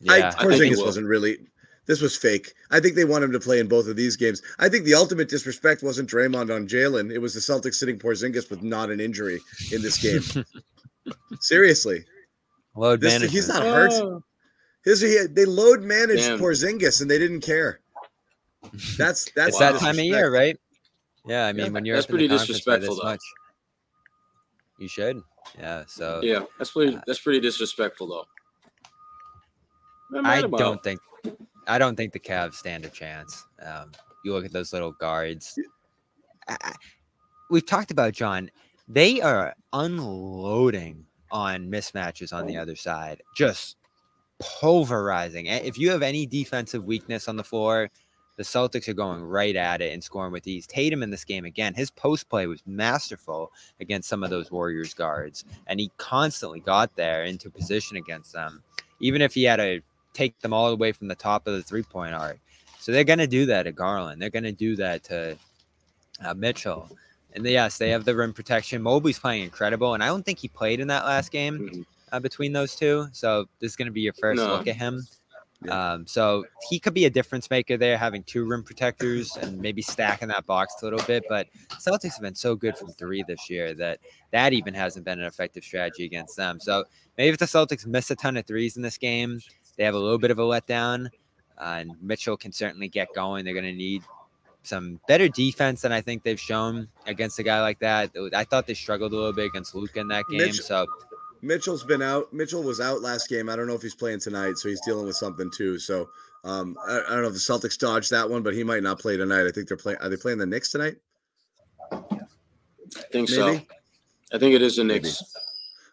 I, Yeah, I think he Porzingis will. wasn't really. This was fake. I think they want him to play in both of these games. I think the ultimate disrespect wasn't Draymond on Jaylen. It was the Celtics sitting Porzingis with not an injury in this game. *laughs* Seriously, Load This- management. he's not hurt. Oh. His, he, they load managed Damn. Porzingis and they didn't care. That's that's it's that time of year, right? Yeah, I mean, when you're that's pretty the conference by disrespectful, this though. much, you should. Yeah. So Yeah, that's pretty. Uh, that's pretty disrespectful, though. I don't it. think I don't think the Cavs stand a chance. Um, you look at those little guards. I, we've talked about John. They are unloading on mismatches on the other side, just pulverizing. If you have any defensive weakness on the floor, the Celtics are going right at it and scoring with ease. Tatum in this game again, his post play was masterful against some of those Warriors guards, and he constantly got there into position against them, even if he had to take them all the way from the top of the three point arc. So they're going to do that at Garland. They're going to do that to uh, Mitchell. And yes, they have the rim protection. Mobley's playing incredible, and I don't think he played in that last game uh, between those two. So this is going to be your first No. look at him. Um, so he could be a difference maker there, having two rim protectors and maybe stacking that box a little bit. But Celtics have been so good from three this year that that even hasn't been an effective strategy against them. So maybe if the Celtics miss a ton of threes in this game, they have a little bit of a letdown. Uh, and Mitchell can certainly get going. They're going to need some better defense than I think they've shown against a guy like that. I thought they struggled a little bit against Luka in that game. Mitch- so Mitchell's been out. Mitchell was out last game. I don't know if he's playing tonight, so he's dealing with something too. So um, I, I don't know if the Celtics dodged that one, but he might not play tonight. I think they're playing. Are they playing the Knicks tonight? I think so. I think it is the Knicks.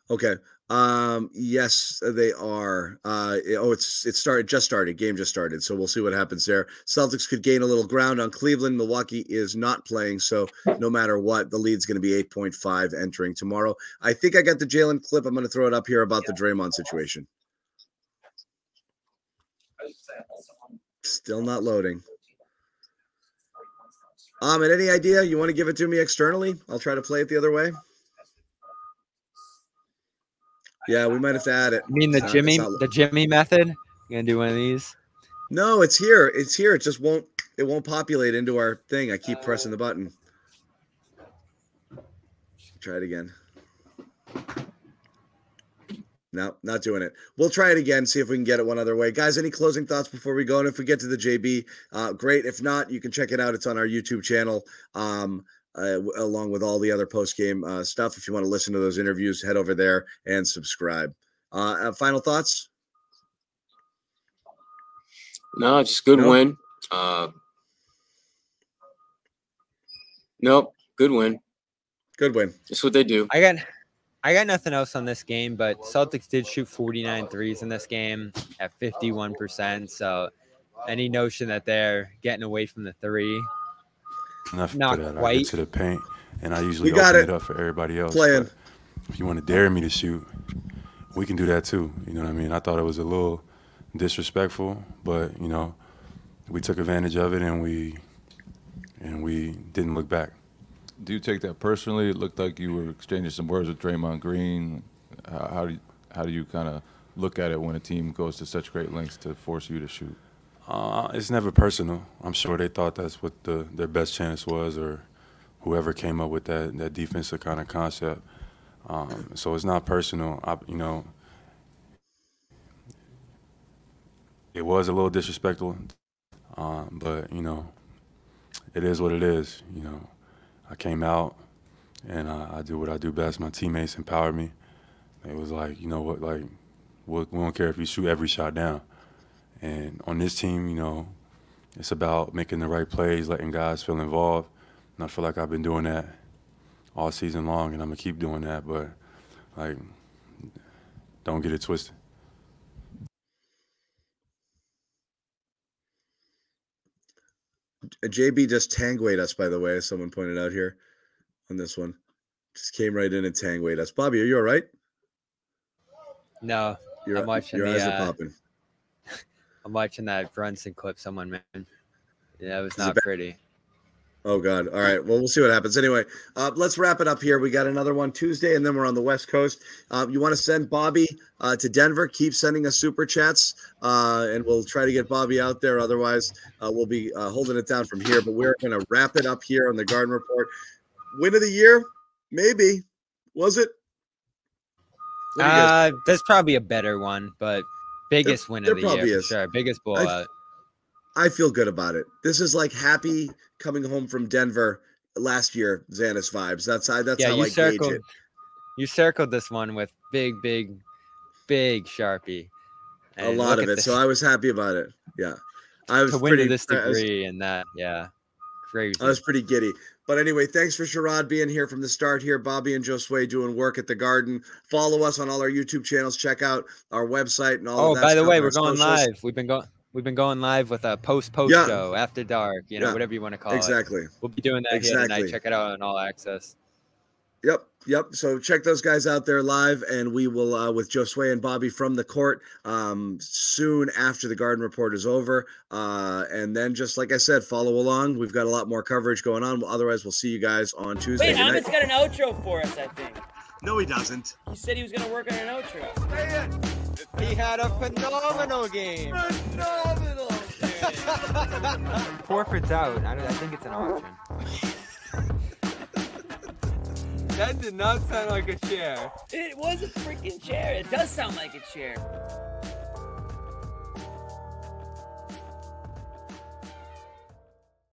Okay. Um, yes, they are. Uh, oh, it's it started just started. Game just started, so we'll see what happens there. Celtics could gain a little ground on Cleveland. Milwaukee is not playing, so no matter what, the lead's going to be eight point five entering tomorrow. I think I got the Jaylen clip. I'm going to throw it up here about the Draymond situation. Still not loading. Um, and any idea you want to give it to me externally? I'll try to play it the other way. Yeah, we might have to add it. I mean the It's Jimmy not- the Jimmy method. You gonna do one of these? No, it's here. It's here. It just won't. It won't populate into our thing. I keep pressing the button. Try it again. No, not doing it. We'll try it again. See if we can get it one other way, guys. Any closing thoughts before we go? And if we get to the JB, uh, great. If not, you can check it out. It's on our YouTube channel. Um, uh, along with all the other post game uh, stuff. If you want to listen to those interviews, head over there and subscribe. Uh, uh, final thoughts? No, just good No? win. Uh, nope, good win. Good win. That's what they do. I got I got nothing else on this game, but Celtics did shoot 49 threes in this game at 51%. So any notion that they're getting away from the three, Enough Not for that. I get to the paint, and I usually We got open it. it. up for everybody else. Playing. If you want to dare me to shoot, we can do that too. You know what I mean? I thought it was a little disrespectful, but you know, we took advantage of it and we and we didn't look back. Do you take that personally? It looked like you were exchanging some words with Draymond Green. How, how do you, how do you kind of look at it when a team goes to such great lengths to force you to shoot? Uh, it's never personal. I'm sure they thought that's what the, their best chance was, or whoever came up with that that defensive kind of concept. Um, so it's not personal. I, you know, it was a little disrespectful, um, but you know, it is what it is. You know, I came out and uh, I do what I do best. My teammates empowered me. It was like, you know what, like, we don't care if you shoot every shot down. And on this team, you know, it's about making the right plays, letting guys feel involved. And I feel like I've been doing that all season long, and I'm gonna keep doing that. But like, don't get it twisted. JB just tangwayed us, by the way, as someone pointed out here on this one. Just came right in and tangwayed us. Bobby, are you all right? No, Your, I'm watching your the, eyes uh, are popping. I'm watching that Brunson clip someone man. Yeah, it was not bad? pretty. Oh God! All right. Well, we'll see what happens. Anyway, uh, let's wrap it up here. We got another one Tuesday, and then we're on the West Coast. Uh, you want to send Bobby uh, to Denver? Keep sending us super chats, uh, and we'll try to get Bobby out there. Otherwise, uh, we'll be uh, holding it down from here. But we're going to wrap it up here on the Garden Report. Win of the year? Maybe. Was it? Uh, there's probably a better one, but biggest win there of the year probably for sure. Biggest I- blowout. I feel good about it. This is like happy coming home from Denver last year. Zannis vibes. That's how. That's yeah, how you I gauge circled. it. You circled this one with big, big, big sharpie. A lot of it. this- So I was happy about it. Yeah, I was to win pretty. to this I was- and that, yeah, crazy. I was pretty giddy. But anyway, thanks for Sherrod being here from the start here. Bobby and Josue doing work at the garden. Follow us on all our YouTube channels. Check out our website and all Oh, by the way, we're going socials. live. We've been going. We've been going live with a post post Yeah. show after dark. You know, Yeah. whatever you want to call it. Exactly. We'll be doing that here tonight. Check it out on All Access. Yep, yep. So check those guys out there live, and we will uh, with Josue and Bobby from the court um, soon after the Garden Report is over. Uh, and then, just like I said, follow along. We've got a lot more coverage going on. Otherwise, we'll see you guys on Tuesday. Wait, Good night. Ahmed's got an outro for us, I think. No, he doesn't. He said he was gonna work on an outro. He had a phenomenal game. Phenomenal. *laughs* Forfeit's out. I, don't, I think it's an option. *laughs* That did not sound like a chair. It was a freaking chair. It does sound like a chair.